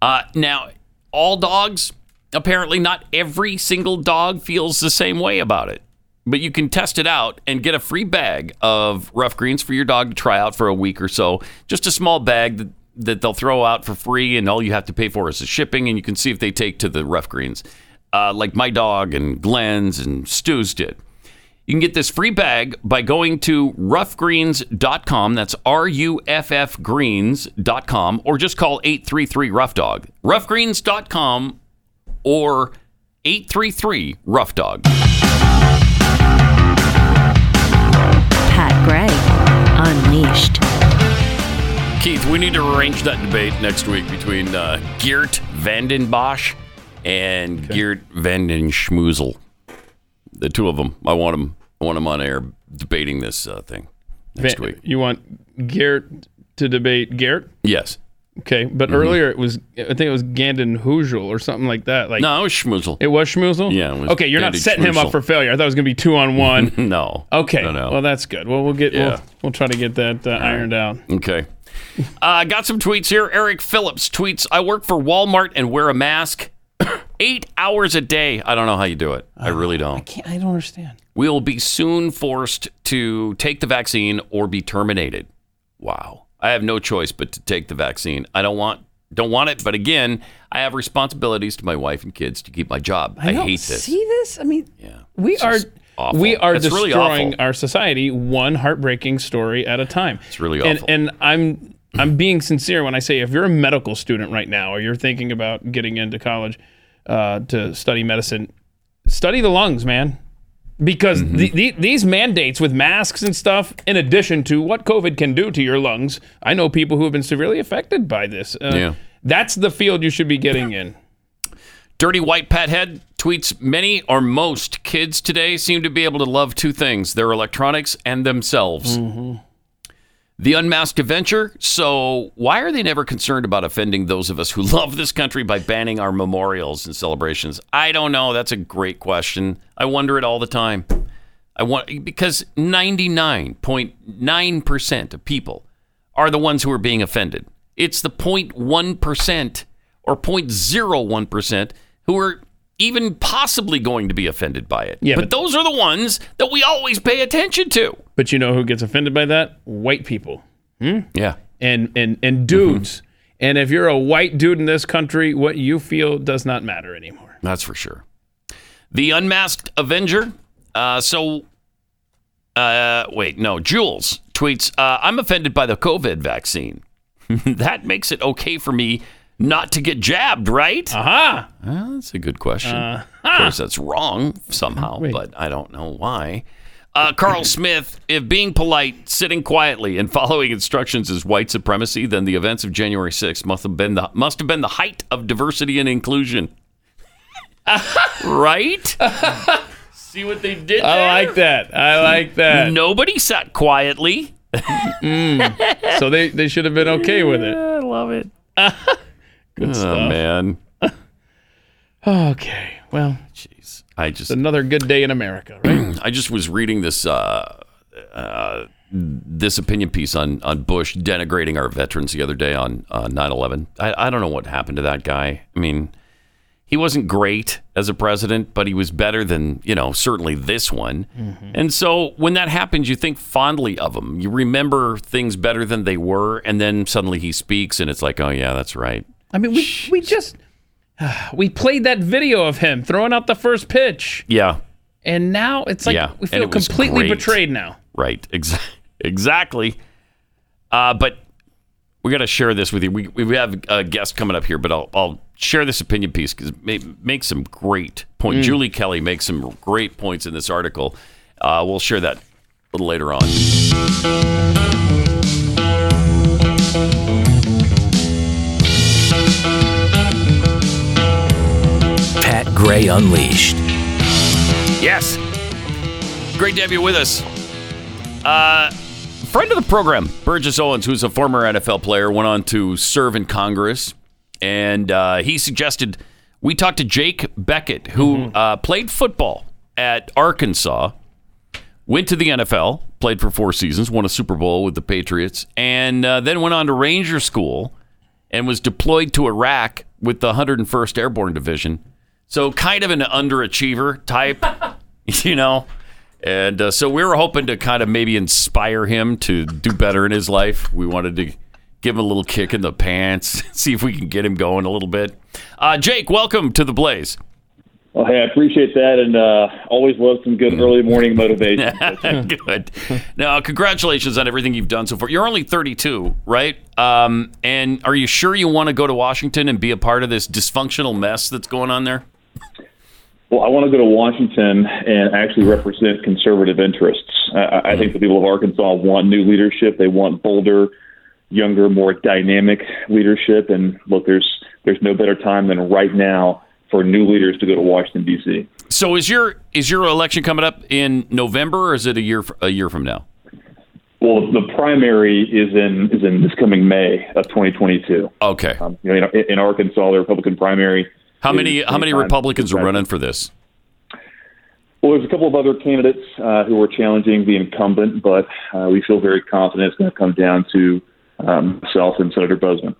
Uh, now, all dogs, apparently, not every single dog feels the same way about it. But you can test it out and get a free bag of Ruff Greens for your dog to try out for a week or so. Just a small bag that, that they'll throw out for free, and all you have to pay for is the shipping, and you can see if they take to the Ruff Greens, uh, like my dog and Glenn's and Stu's did. You can get this free bag by going to ruffgreens.com. That's R U F F greens.com, or just call 833 Ruff Dog. Ruffgreens.com or 833 Ruff Dog. Pat Gray Unleashed. Keith, we need to arrange that debate next week between uh, Geert Vanden Bossche and Geert Vanden Schmoozle. The two of them. I want them. I want them on air debating this uh, thing next Va- week. You want Garrett to debate Garrett? Yes. Okay, but Mhm. earlier it was I think it was Gandon Hujel or something like that. Like No, it was Schmoozle. It was Schmoozle? Yeah, was okay, you're not Gandon setting him up for failure. I thought it was going to be two on one. no. Okay. No, no. Well, that's good. Well, we'll get Yeah. we'll, we'll try to get that uh, ironed out. Okay. Uh, got some tweets here. Eric Phillips tweets I work for Walmart and wear a mask eight hours a day. I don't know how you do it. I really uh, don't. I, can't, I don't understand. We will be soon forced to take the vaccine or be terminated. Wow. I have no choice but to take the vaccine. I don't want don't want it, but again, I have responsibilities to my wife and kids to keep my job. I, know. hate this. See this? I mean, yeah, we are awful. we are It's really destroying awful. our society one heartbreaking story at a time. It's really and, awful. And I'm I'm being sincere when I say if you're a medical student right now or you're thinking about getting into college uh, to study medicine, study the lungs, man. Because Mm-hmm. the, the, these mandates with masks and stuff, in addition to what COVID can do to your lungs, I know people who have been severely affected by this. Uh, Yeah. That's the field you should be getting in. Dirty White Pathead tweets Many or most kids today seem to be able to love two things their electronics and themselves. The unmasked adventure. So, why are they never concerned about offending those of us who love this country by banning our memorials and celebrations? I don't know. That's a great question. I wonder it all the time. I want because 99.9% of people are the ones who are being offended. It's the 0.1% or 0.01% who are even possibly going to be offended by it. Yeah, but, but- those are the ones that we always pay attention to. But you know who gets offended by that? White people. Hmm? Yeah. And and and dudes. And if you're a white dude in this country, what you feel does not matter anymore. That's for sure. The Unmasked Avenger. Uh, so, uh, wait, no. Jules tweets uh, I'm offended by the COVID vaccine. that makes it okay for me not to get jabbed, right? Aha. Well, that's a good question. Uh-huh. Of course, that's wrong somehow, but I don't know why. Uh, Carl Smith, if being polite, sitting quietly, and following instructions is white supremacy, then the events of January 6th must have been the must have been the height of diversity and inclusion. right? See what they did I like that. I like that. Nobody sat quietly. Mm. So they, they should have been okay with it. I love it. Good oh, stuff. man. Okay. Well, jeez. I just another good day in America, right? I just was reading this uh, uh, this opinion piece on on Bush denigrating our veterans the other day on uh, 9/11. I, I don't know what happened to that guy. I mean, he wasn't great as a president, but he was better than you know certainly this one. And so when that happens, you think fondly of him. You remember things better than they were, and then suddenly he speaks, and it's like, oh yeah, that's right. I mean, we we just we played that video of him throwing out the first pitch, Yeah, and now it's like Yeah, we feel completely betrayed now. Right. Ex- exactly. Uh, but we got to share this with you. We, we have a guest coming up here, but I'll, I'll share this opinion piece because it may, makes some great points. Mm. Julie Kelly makes some great points in this article. Uh, we'll share that a little later on. Gray Unleashed. Yes. Great to have you with us. Uh, friend of the program, Burgess Owens, who's a former NFL player, went on to serve in Congress, and uh, he suggested we talk to Jake Bequette, who uh, played football at Arkansas, went to the NFL, played for four seasons, won a Super Bowl with the Patriots, and uh, then went on to Ranger School and was deployed to Iraq with the 101st Airborne Division. So kind of an underachiever type, you know. And uh, so we were hoping to kind of maybe inspire him to do better in his life. We wanted to give him a little kick in the pants, see if we can get him going a little bit. Uh, Jake, welcome to the Blaze. Well, hey, I appreciate that, and uh, always love some good early morning motivation. Good. Now, congratulations on everything you've done so far. You're only 32, right? Um, and are you sure you want to go to Washington and be a part of this dysfunctional mess that's going on there? Well, I want to go to Washington and actually represent conservative interests. I, I think the people of Arkansas want new leadership. They want bolder, younger, more dynamic leadership. And look, there's there's no better time than right now for new leaders to go to Washington D.C. So is your is your election coming up in November, or is it a year a year from now? Well, the primary is in is in this coming May of 2022. Okay. Um, you know, in, in Arkansas, the Republican primary. How many how many Republicans are running for this? Well, there's a couple of other candidates uh, who are challenging the incumbent, but uh, we feel very confident it's going to come down to um, myself and Senator Boozman.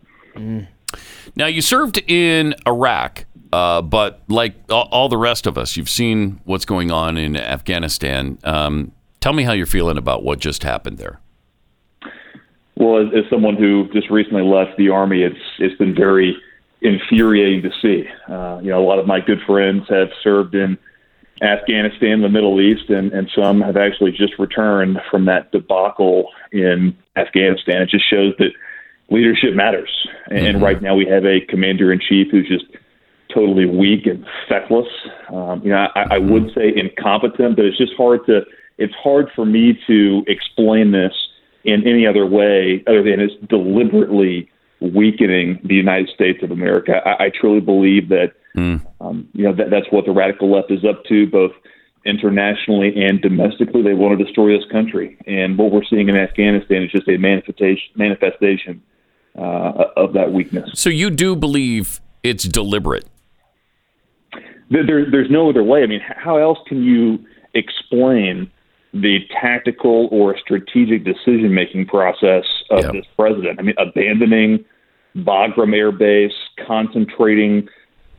Now you served in Iraq, uh, but like all, all the rest of us, you've seen what's going on in Afghanistan. Um, tell me how you're feeling about what just happened there. Well, as, as someone who just recently left the army, it's it's been very infuriating to see. Uh, you know, a lot of my good friends have served in Afghanistan, the Middle East, and, and some have actually just returned from that debacle in Afghanistan. It just shows that leadership matters. And right now we have a commander in chief who's just totally weak and feckless. Um, you know, I, I would say incompetent, but it's just hard to. It's hard for me to explain this in any other way other than it's deliberately weakening the United States of America. I, I truly believe that mm. um, you know that, that's what the radical left is up to, both internationally and domestically. They want to destroy this country, and what we're seeing in Afghanistan is just a manifestation manifestation uh, of that weakness. So you do believe it's deliberate? There, there, there's no other way. I mean, how else can you explain the tactical or strategic decision making process of this president? I mean, abandoning Bagram Air Base, concentrating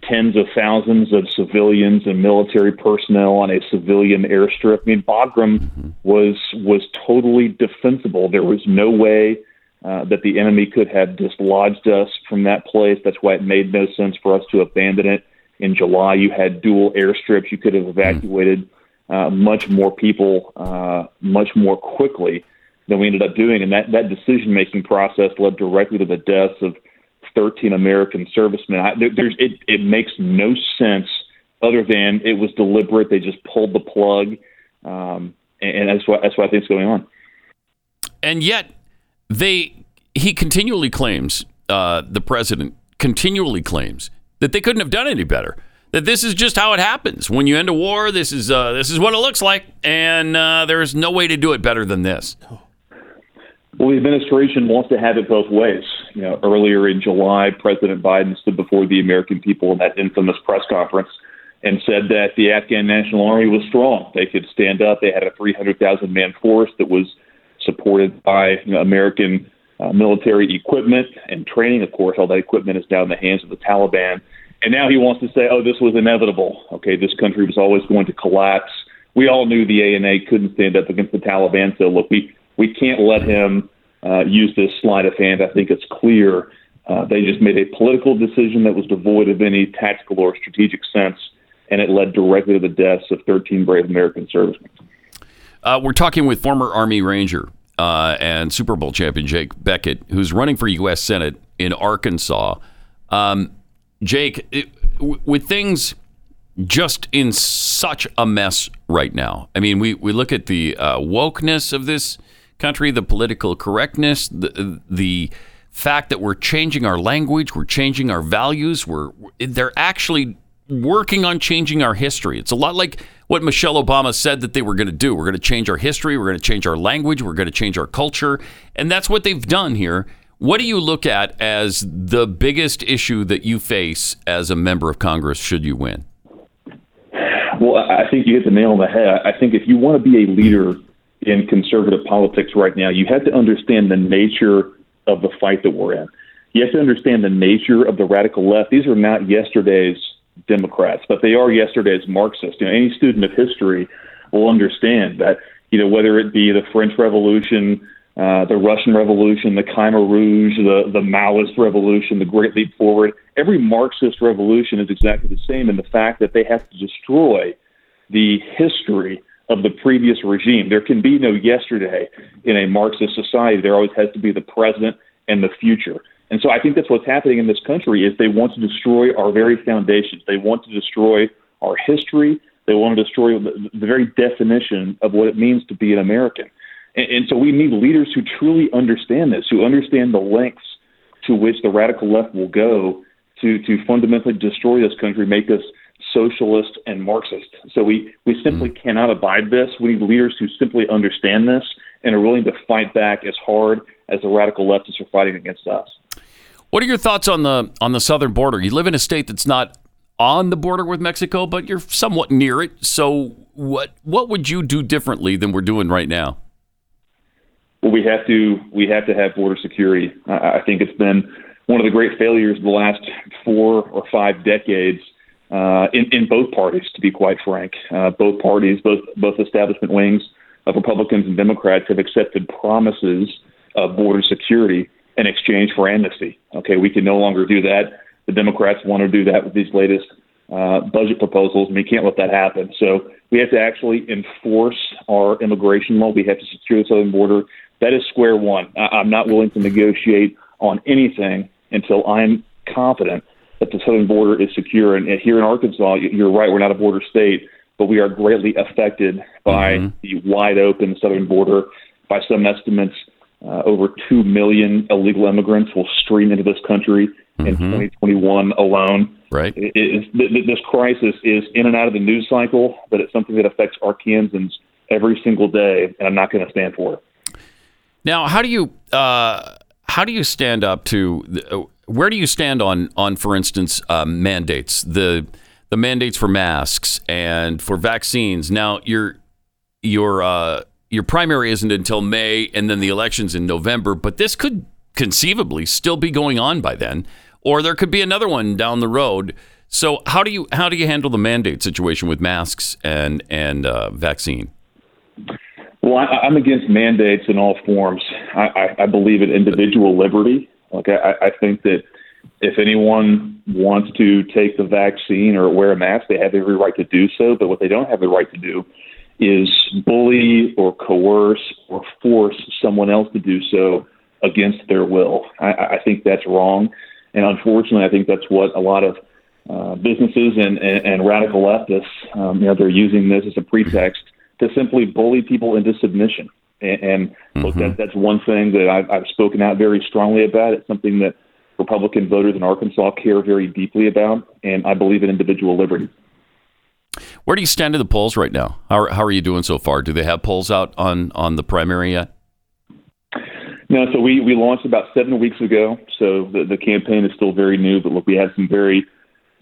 tens of thousands of civilians and military personnel on a civilian airstrip. I mean, Bagram was was totally defensible. There was no way uh, that the enemy could have dislodged us from that place. That's why it made no sense for us to abandon it. In July, you had dual airstrips. You could have evacuated uh, much more people uh, much more quickly than we ended up doing. And that, that decision making process led directly to the deaths of 13 American servicemen. I, there, there's, it, it makes no sense other than it was deliberate. They just pulled the plug. Um, and, and that's what, that's what I think going on. And yet, they he continually claims uh, the president continually claims that they couldn't have done any better. That this is just how it happens when you end a war. This is uh, this is what it looks like, and uh, there's no way to do it better than this. Well, the administration wants to have it both ways. You know, earlier in July, President Biden stood before the American people in that infamous press conference and said that the Afghan National Army was strong. They could stand up. They had a 300,000 man force that was supported by you know, American uh, military equipment and training. Of course, all that equipment is now in the hands of the Taliban. And now he wants to say, oh, this was inevitable. Okay, this country was always going to collapse. We all knew the ANA couldn't stand up against the Taliban. So, look, we, we can't let him uh, use this sleight of hand. I think it's clear uh, they just made a political decision that was devoid of any tactical or strategic sense, and it led directly to the deaths of 13 brave American servicemen. Uh, we're talking with former Army Ranger uh, and Super Bowl champion Jake Bequette, who's running for U.S. Senate in Arkansas. Um, Jake, it, w- with things just in such a mess right now, I mean, we, we look at the uh, wokeness of this country, the political correctness, the, the fact that we're changing our language, we're changing our values, we're they're actually working on changing our history. It's a lot like what Michelle Obama said that they were going to do. We're going to change our history, we're going to change our language, we're going to change our culture, and that's what they've done here. What do you look at as the biggest issue that you face as a member of Congress should you win? Well, I think you hit the nail on the head. I think if you want to be a leader in conservative politics right now, you have to understand the nature of the fight that we're in. You have to understand the nature of the radical left. These are not yesterday's Democrats, but they are yesterday's Marxists. You know, any student of history will understand that, you know, whether it be the French Revolution, uh, the Russian Revolution, the Khmer Rouge, the, the Maoist Revolution, the Great Leap Forward, every Marxist revolution is exactly the same in the fact that they have to destroy the history of the previous regime. There can be no yesterday in a Marxist society. There always has to be the present and the future. And so I think that's what's happening in this country is they want to destroy our very foundations. They want to destroy our history. They want to destroy the, the very definition of what it means to be an American. And, and so we need leaders who truly understand this, who understand the lengths to which the radical left will go to to fundamentally destroy this country, make us socialist and Marxist. So we, we simply mm. cannot abide this. We need leaders who simply understand this and are willing to fight back as hard as the radical leftists are fighting against us. What are your thoughts on the on the southern border? You live in a state that's not on the border with Mexico, but you're somewhat near it. So what what would you do differently than we're doing right now? Well, we have to we have to have border security. I, I think it's been one of the great failures of the last four or five decades uh, in, in both parties, to be quite frank. Uh, both parties, both both establishment wings of Republicans and Democrats, have accepted promises of border security in exchange for amnesty. Okay, we can no longer do that. The Democrats want to do that with these latest uh, budget proposals, and we can't let that happen. So we have to actually enforce our immigration law. We have to secure the southern border. That is square one. I- I'm not willing to negotiate on anything until I'm confident that the southern border is secure. And here in Arkansas, you're right, we're not a border state, but we are greatly affected by mm-hmm. the wide open southern border. By some estimates, uh, over 2 million illegal immigrants will stream into this country mm-hmm. in 2021 alone. Right. It, it, this crisis is in and out of the news cycle, but it's something that affects Arkansans every single day, and I'm not going to stand for it. Now, how do you uh, how do you stand up to the, where do you stand on on, for instance, uh, mandates the the mandates for masks and for vaccines? Now, your your uh, your primary isn't until May, and then the elections in November. But this could conceivably still be going on by then, or there could be another one down the road. So, how do you how do you handle the mandate situation with masks and and uh, vaccine? Well, I, am against mandates in all forms. I, I, I believe in individual liberty. Like I, I think that if anyone wants to take the vaccine or wear a mask, they have every right to do so. But what they don't have the right to do is bully or coerce or force someone else to do so against their will. I, I think that's wrong, and unfortunately, I think that's what a lot of uh, businesses and, and, and radical leftists, um, you know, they're using this as a pretext to simply bully people into submission. And, and mm-hmm. look, that, that's one thing that I've, I've spoken out very strongly about. It's something that Republican voters in Arkansas care very deeply about, and I believe in individual liberty. Where do you stand in the polls right now? How, how are you doing so far? Do they have polls out on, on the primary yet? No, so we, we launched about seven weeks ago. So the, the campaign is still very new, but look, we have some very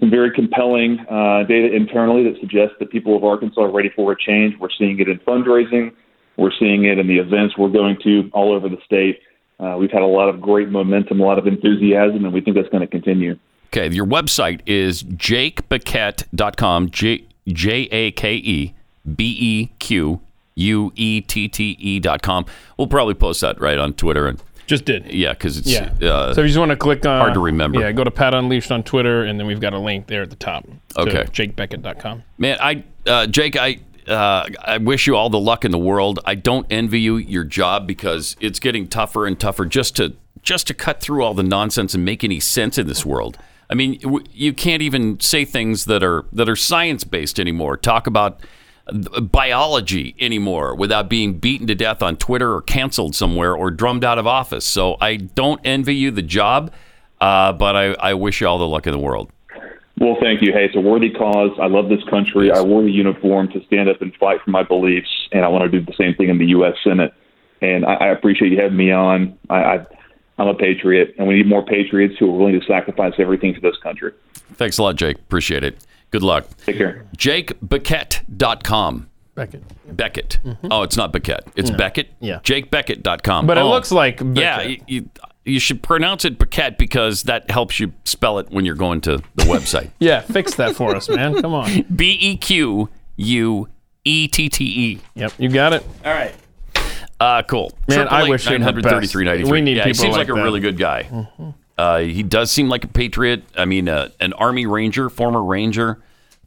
some very compelling uh, data internally that suggests that people of Arkansas are ready for a change. We're seeing it in fundraising. We're seeing it in the events we're going to all over the state. Uh, we've had a lot of great momentum, a lot of enthusiasm, and we think that's going to continue. Okay, your website is jakebequette.com, J A K E B E Q U E T T E dot com. We'll probably post that right on Twitter and just did. Yeah, because it's Yeah. uh, so if you just want to click on hard to remember. Yeah, go to Pat Unleashed on Twitter, and then we've got a link there at the top. to Okay. JakeBequette.com. Man, I uh, Jake, I uh, I wish you all the luck in the world. I don't envy you your job because it's getting tougher and tougher just to just to cut through all the nonsense and make any sense in this world. I mean, w- you can't even say things that are that are science based anymore. Talk about biology anymore without being beaten to death on Twitter or canceled somewhere or drummed out of office. So I don't envy you the job, uh, but I, I wish you all the luck in the world. Well, thank you. Hey, it's a worthy cause. I love this country. I wore the uniform to stand up and fight for my beliefs, and I want to do the same thing in the U.S. Senate. And I, I appreciate you having me on. I, I, I'm a patriot, and we need more patriots who are willing to sacrifice everything for this country. Thanks a lot, Jake. Appreciate it. Good luck. Take care. JakeBeckett.com. Beckett. Beckett. Oh, it's not Beckett. It's No. Beckett. Yeah. JakeBeckett.com. But it Oh. looks like Yeah, you, you, you should pronounce it Beckett because that helps you spell it when you're going to the website. Yeah, fix that for us, man. Come on. B E Q U E T T E. Yep, you got it. All right. Uh, cool. Man, I wish him the best. 933 We need yeah, he people seems like like, a that. really good guy. Uh, he does seem like a patriot. I mean, uh, an Army Ranger, former Ranger,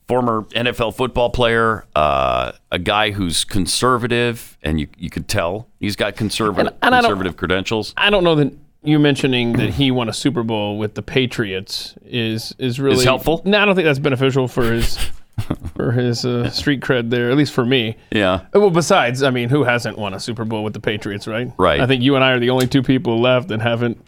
former NFL football player, uh, a guy who's conservative, and you you could tell he's got conservative And- and I conservative credentials. I don't know that you mentioning that he won a Super Bowl with the Patriots is is really helpful? No, I don't think that's beneficial for his for his uh, street cred there. At least for me. Yeah. Well, besides, I mean, who hasn't won a Super Bowl with the Patriots, right? Right. I think you and I are the only two people left that haven't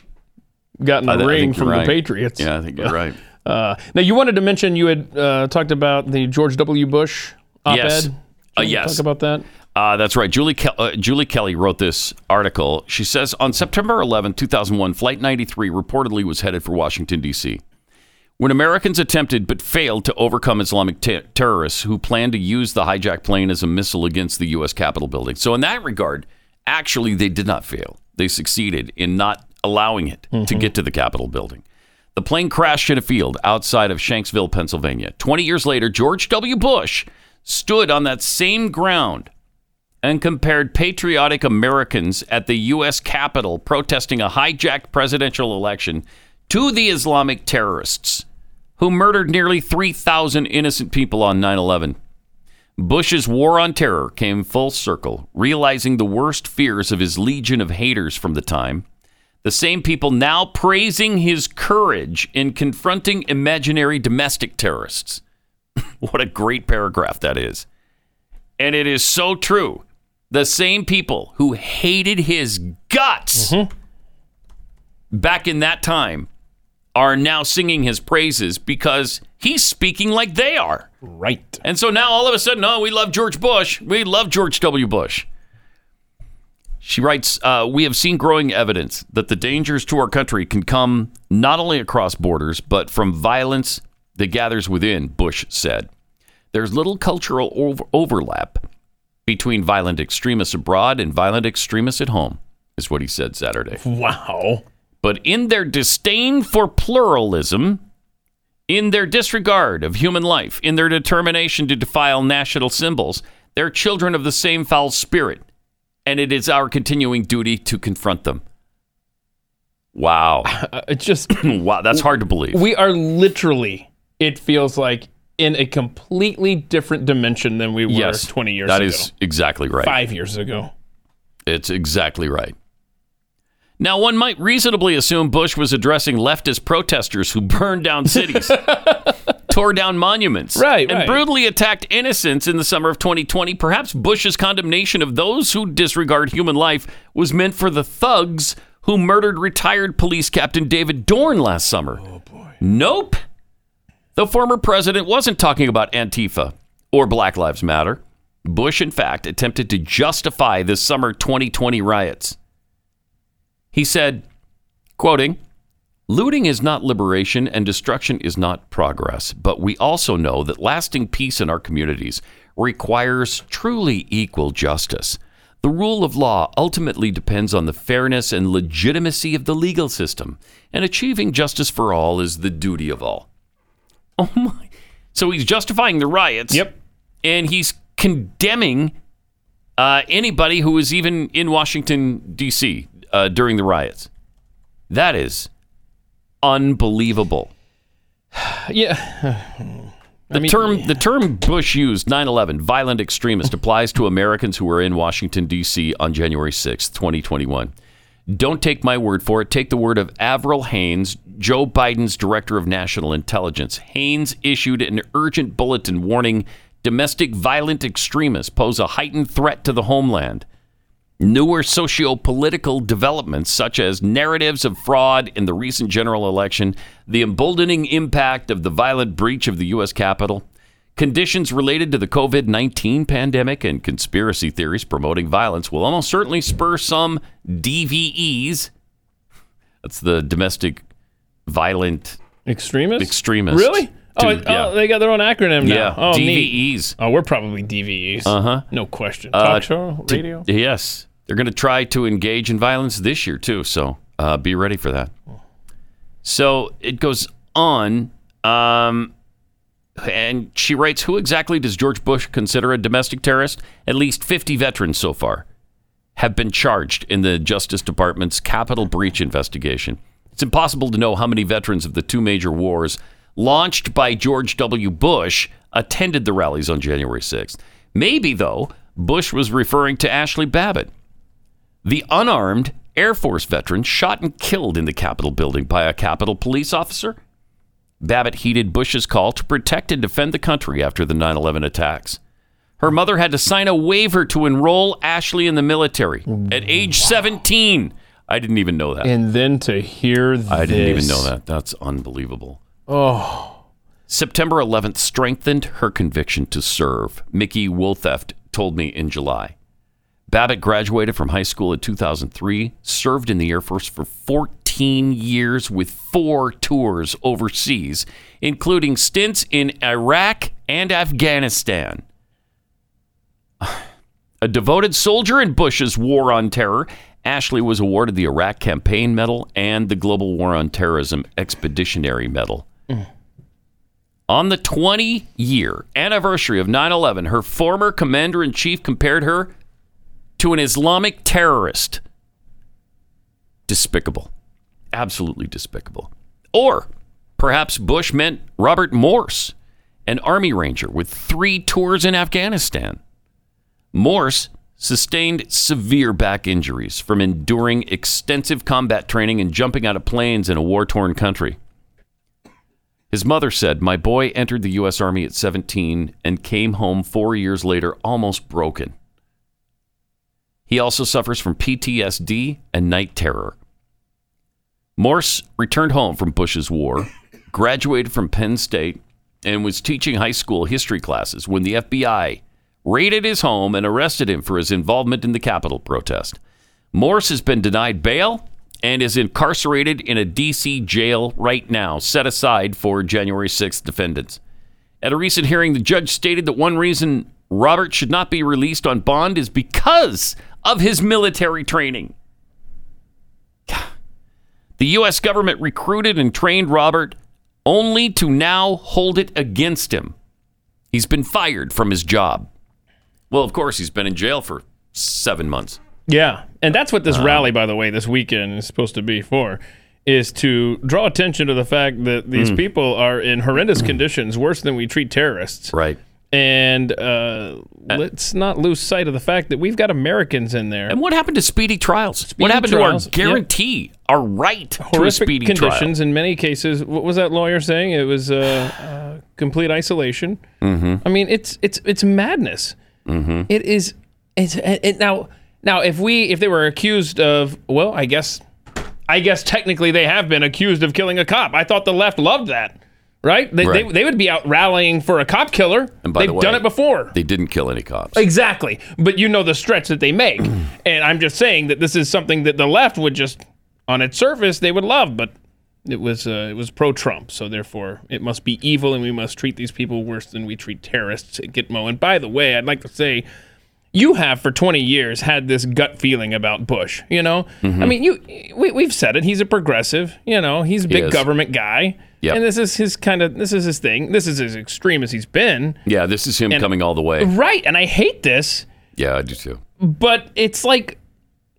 gotten I a th- I ring from right. the Patriots. Yeah, I think you're right. Uh, now, you wanted to mention you had uh, talked about the George W. Bush op-ed. Yes. Uh, yes. Talk about that. Uh, that's right. Julie, Kel- uh, Julie Kelly wrote this article. She says on September 11, 2001, Flight 93 reportedly was headed for Washington, D.C. When Americans attempted but failed to overcome Islamic te- terrorists who planned to use the hijacked plane as a missile against the U.S. Capitol building. So, in that regard, actually, they did not fail. They succeeded in not allowing it to mm-hmm. get to the Capitol building. The plane crashed in a field outside of Shanksville, Pennsylvania. 20 years later, George W. Bush stood on that same ground and compared patriotic Americans at the U.S. Capitol protesting a hijacked presidential election to the Islamic terrorists who murdered nearly 3,000 innocent people on 9 11. Bush's war on terror came full circle, realizing the worst fears of his legion of haters from the time. The same people now praising his courage in confronting imaginary domestic terrorists. what a great paragraph that is. And it is so true. The same people who hated his guts mm-hmm. back in that time are now singing his praises because he's speaking like they are. Right. And so now all of a sudden, oh, we love George Bush. We love George W. Bush. She writes, uh, We have seen growing evidence that the dangers to our country can come not only across borders, but from violence that gathers within, Bush said. There's little cultural over- overlap between violent extremists abroad and violent extremists at home, is what he said Saturday. Wow. But in their disdain for pluralism, in their disregard of human life, in their determination to defile national symbols, they're children of the same foul spirit, and it is our continuing duty to confront them. Wow. Uh, it's just wow, that's hard to believe. We are literally, it feels like, in a completely different dimension than we were yes, 20 years That ago. That is exactly right. Five years ago. It's exactly right. Now, one might reasonably assume Bush was addressing leftist protesters who burned down cities, tore down monuments, Right, and right. brutally attacked innocents in the summer of 2020. Perhaps Bush's condemnation of those who disregard human life was meant for the thugs who murdered retired police captain David Dorn last summer. Oh, boy. Nope. The former president wasn't talking about Antifa or Black Lives Matter. Bush, in fact, attempted to justify the summer 2020 riots. He said, quoting, Looting is not liberation and destruction is not progress, but we also know that lasting peace in our communities requires truly equal justice. The rule of law ultimately depends on the fairness and legitimacy of the legal system, and achieving justice for all is the duty of all. Oh my. So he's justifying the riots. Yep. And he's condemning uh, anybody who was even in Washington, D.C. Uh, during the riots. That is unbelievable. Yeah. The term the term Bush used, 9/11, violent extremist, applies to Americans who were in Washington D.C. on January 6, 2021. Don't take my word for it. Take the word of Avril Haines, Joe Biden's director of national intelligence. Haines issued an urgent bulletin warning domestic violent extremists pose a heightened threat to the homeland. Newer socio-political developments, such as narratives of fraud in the recent general election, the emboldening impact of the violent breach of the U.S. Capitol, conditions related to the COVID 19 pandemic, and conspiracy theories promoting violence will almost certainly spur some DVEs. That's the domestic violent extremists. Extremists. Really? Oh, to- it- oh, they got their own acronym now. Yeah, oh, neat. DVEs. Oh, we're probably DVEs. Uh huh. No question. Uh, Talk show, to- radio. yes, they're going to try to engage in violence this year too. So uh, be ready for that. So it goes on, um, and she writes, "Who exactly does George Bush consider a domestic terrorist? At least 50 veterans so far have been charged in the Justice Department's Capitol breach investigation. It's impossible to know how many veterans of the two major wars launched by George W. Bush attended the rallies on January 6th. Maybe, though, Bush was referring to Ashli Babbitt, the unarmed Air Force veteran shot and killed in the Capitol building by a Capitol police officer. Babbitt heeded Bush's call to protect and defend the country after the 9 11 attacks. Her mother had to sign a waiver to enroll Ashli in the military at age 17. I didn't even know that. And then to hear this. I didn't even know that. That's unbelievable. Oh. September 11th strengthened her conviction to serve, Micki Witthoeft told me in July. Babbitt graduated from high school in 2003, served in the Air Force for 14 years with four tours overseas, including stints in Iraq and Afghanistan. A devoted soldier in Bush's war on terror, Ashli was awarded the Iraq Campaign Medal and the Global War on Terrorism Expeditionary Medal. On the 20 year anniversary of 9 11, her former commander in chief compared her to an Islamic terrorist. Despicable. Absolutely despicable. Or perhaps Bush meant Robert Morss, an Army Ranger with three tours in Afghanistan. Morss sustained severe back injuries from enduring extensive combat training and jumping out of planes in a war torn country. His mother said, My boy entered the U.S. Army at 17 and came home four years later almost broken. He also suffers from PTSD and night terror. Morss returned home from Bush's war, graduated from Penn State, and was teaching high school history classes when the FBI raided his home and arrested him for his involvement in the Capitol protest. Morss has been denied bail and is incarcerated in a D.C. jail right now, set aside for January 6th defendants. At a recent hearing, the judge stated that one reason Robert should not be released on bond is because of his military training. The U.S. government recruited and trained Robert only to now hold it against him. He's been fired from his job. Well, of course, he's been in jail for seven months. Yeah, and that's what this Uh, rally, by the way, this weekend is supposed to be for, is to draw attention to the fact that these Mm. people are in horrendous conditions, worse than we treat terrorists. Right. And uh, let's not lose sight of the fact that we've got Americans in there. And what happened to speedy trials? what happened trials, to our guarantee, our right to Horrific speedy conditions in many cases. What was that lawyer saying? It was uh, uh, complete isolation. Mm-hmm. I mean, it's it's it's madness. Mm-hmm. It is. It's it, now. Now, if we if they were accused of, well, I guess, I guess technically they have been accused of killing a cop. I thought the left loved that, right? They Right. They, they would be out rallying for a cop killer. And by They've the way, done it before. They didn't kill any cops. Exactly. But you know the stretch that they make. and I'm just saying that this is something that the left would just on its surface they would love, but it was uh, it was pro Trump, so therefore it must be evil and we must treat these people worse than we treat terrorists at Gitmo. And by the way, I'd like to say you have for 20 years had this gut feeling about Bush. You know, Mhm. I mean, you we, we've said it. He's a progressive. You know, he's a big is. government guy. Yep. And this is his kind of this is his thing. This is as extreme as he's been. Yeah, this is him And- coming all the way. Right. And I hate this, Yeah, I do too. but it's like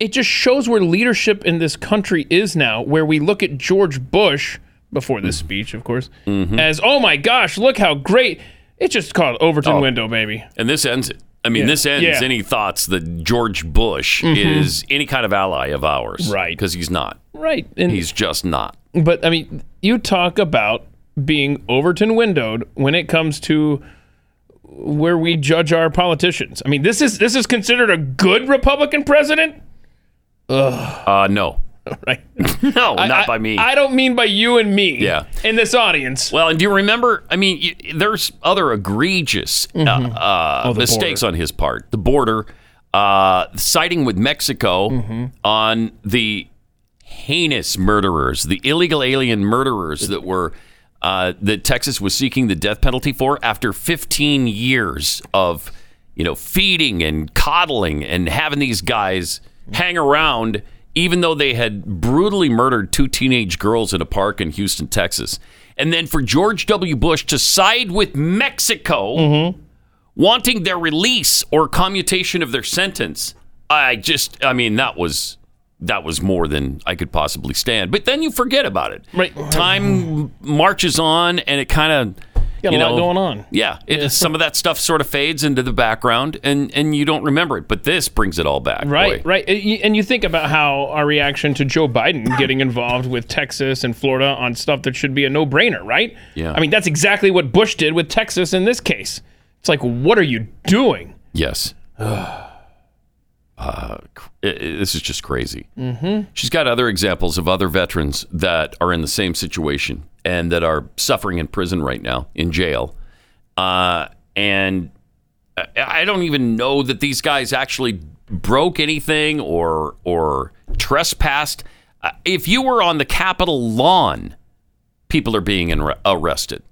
it just shows where leadership in this country is now, where we look at George Bush before this speech, of course, Mhm. as oh my gosh, look how great. It's just called Overton Oh. window, baby. And this ends it. I mean, Yeah. this ends Yeah. any thoughts that George Bush Mhm. is any kind of ally of ours. Right. Because he's not. Right. And he's just not. But I mean, you talk about being Overton windowed when it comes to where we judge our politicians. I mean, this is this is considered a good Republican president. Ugh. Uh, no. Right. no, I- not by me. I don't mean by you and me. Yeah. In this audience. Well, and do you remember? I mean, y there's other egregious uh, Mhm. uh, Oh, mistakes border. on his part. The border, uh, siding with Mexico Mm-hmm. on the heinous murderers, the illegal alien murderers that were uh, that Texas was seeking the death penalty for after 15 years of you know feeding and coddling and having these guys hang around even though they had brutally murdered two teenage girls in a park in Houston, Texas. And then for George W. Bush to side with Mexico, wanting their release or commutation of their sentence, I just, I mean, that was that was more than I could possibly stand. But then you forget about it. Right. Time marches on, and it kind of. Got a you lot know, going on. Yeah, it, some of that stuff sort of fades into the background, and and you don't remember it. But this brings it all back. Right, boy. right. And you- you think about how our reaction to Joe Biden getting involved with Texas and Florida on stuff that should be a no brainer, right? Yeah. I mean, that's exactly what Bush did with Texas in this case. It's like, what are you doing? Yes. Uh, cr- i- i- this is just crazy. Mm-hmm. She's got other examples of other veterans that are in the same situation and that are suffering in prison right now, in jail. Uh, and I- I don't even know that these guys actually broke anything or or trespassed. Uh, if you were on the Capitol lawn, people are being ar- arrested.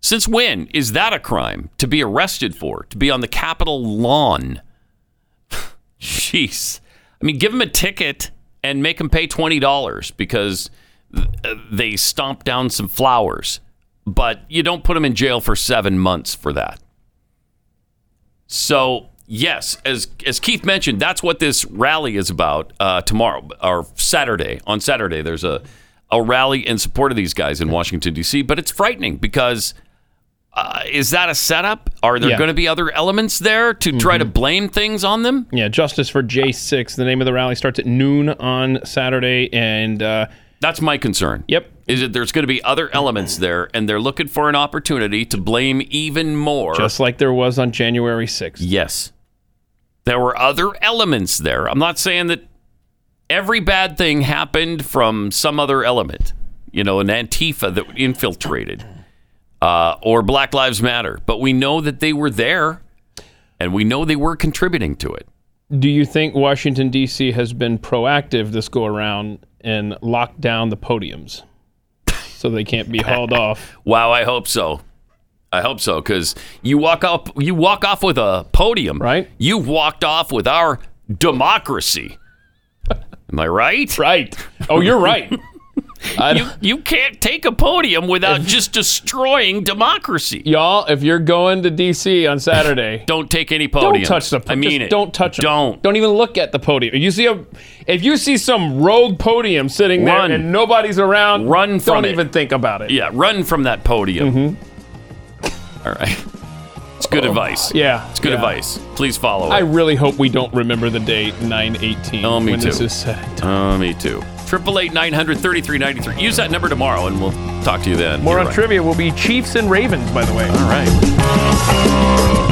Since when is that a crime to be arrested for? To be on the Capitol lawn? Jeez. I mean, give them a ticket and make them pay $20 because they stomped down some flowers. But you don't put them in jail for seven months for that. So, yes, as, as Keith mentioned, that's what this rally is about uh, tomorrow or Saturday. On Saturday, there's a, a rally in support of these guys in Washington, D.C., but it's frightening because uh, is that a setup? Are there Yeah. going to be other elements there to try to blame things on them? Yeah, Justice for J6. The name of the rally starts at noon on Saturday, and uh, That's my concern. Yep. Is that there's going to be other elements there, and they're looking for an opportunity to blame even more. just like there was on January 6th. yes, there were other elements there. I'm not saying that every bad thing happened from some other element, you know, an Antifa that infiltrated, uh, or Black Lives Matter, but we know that they were there, and we know they were contributing to it. Do you think Washington, D.C. has been proactive this go around and locked down the podiums so they can't be hauled off? Wow, I hope so. I hope so because you walk up, you walk off with a podium, right? You've walked off with our democracy. Am I right? Right. Oh, you're right. you you can't take a podium without just destroying democracy. Y'all, if you're going to D.C. on Saturday, don't take any podiums. Don't touch the. I mean it. Don't touch them. Don't. Don't even look at the podium. You see a, if you see some rogue podium sitting there and nobody's around, Run from Don't it. even think about it. Yeah, run from that podium. All right. It's good advice. Mm-hmm. Yeah, It's good yeah. advice. Please follow it. I really hope we don't remember the date 918 Oh, me when too. this is said. Oh, me too. Triple eight nine hundred thirty three ninety three. Use that number tomorrow, and we'll talk to you then. More You're on right. trivia will be Chiefs and Ravens, by the way. All right.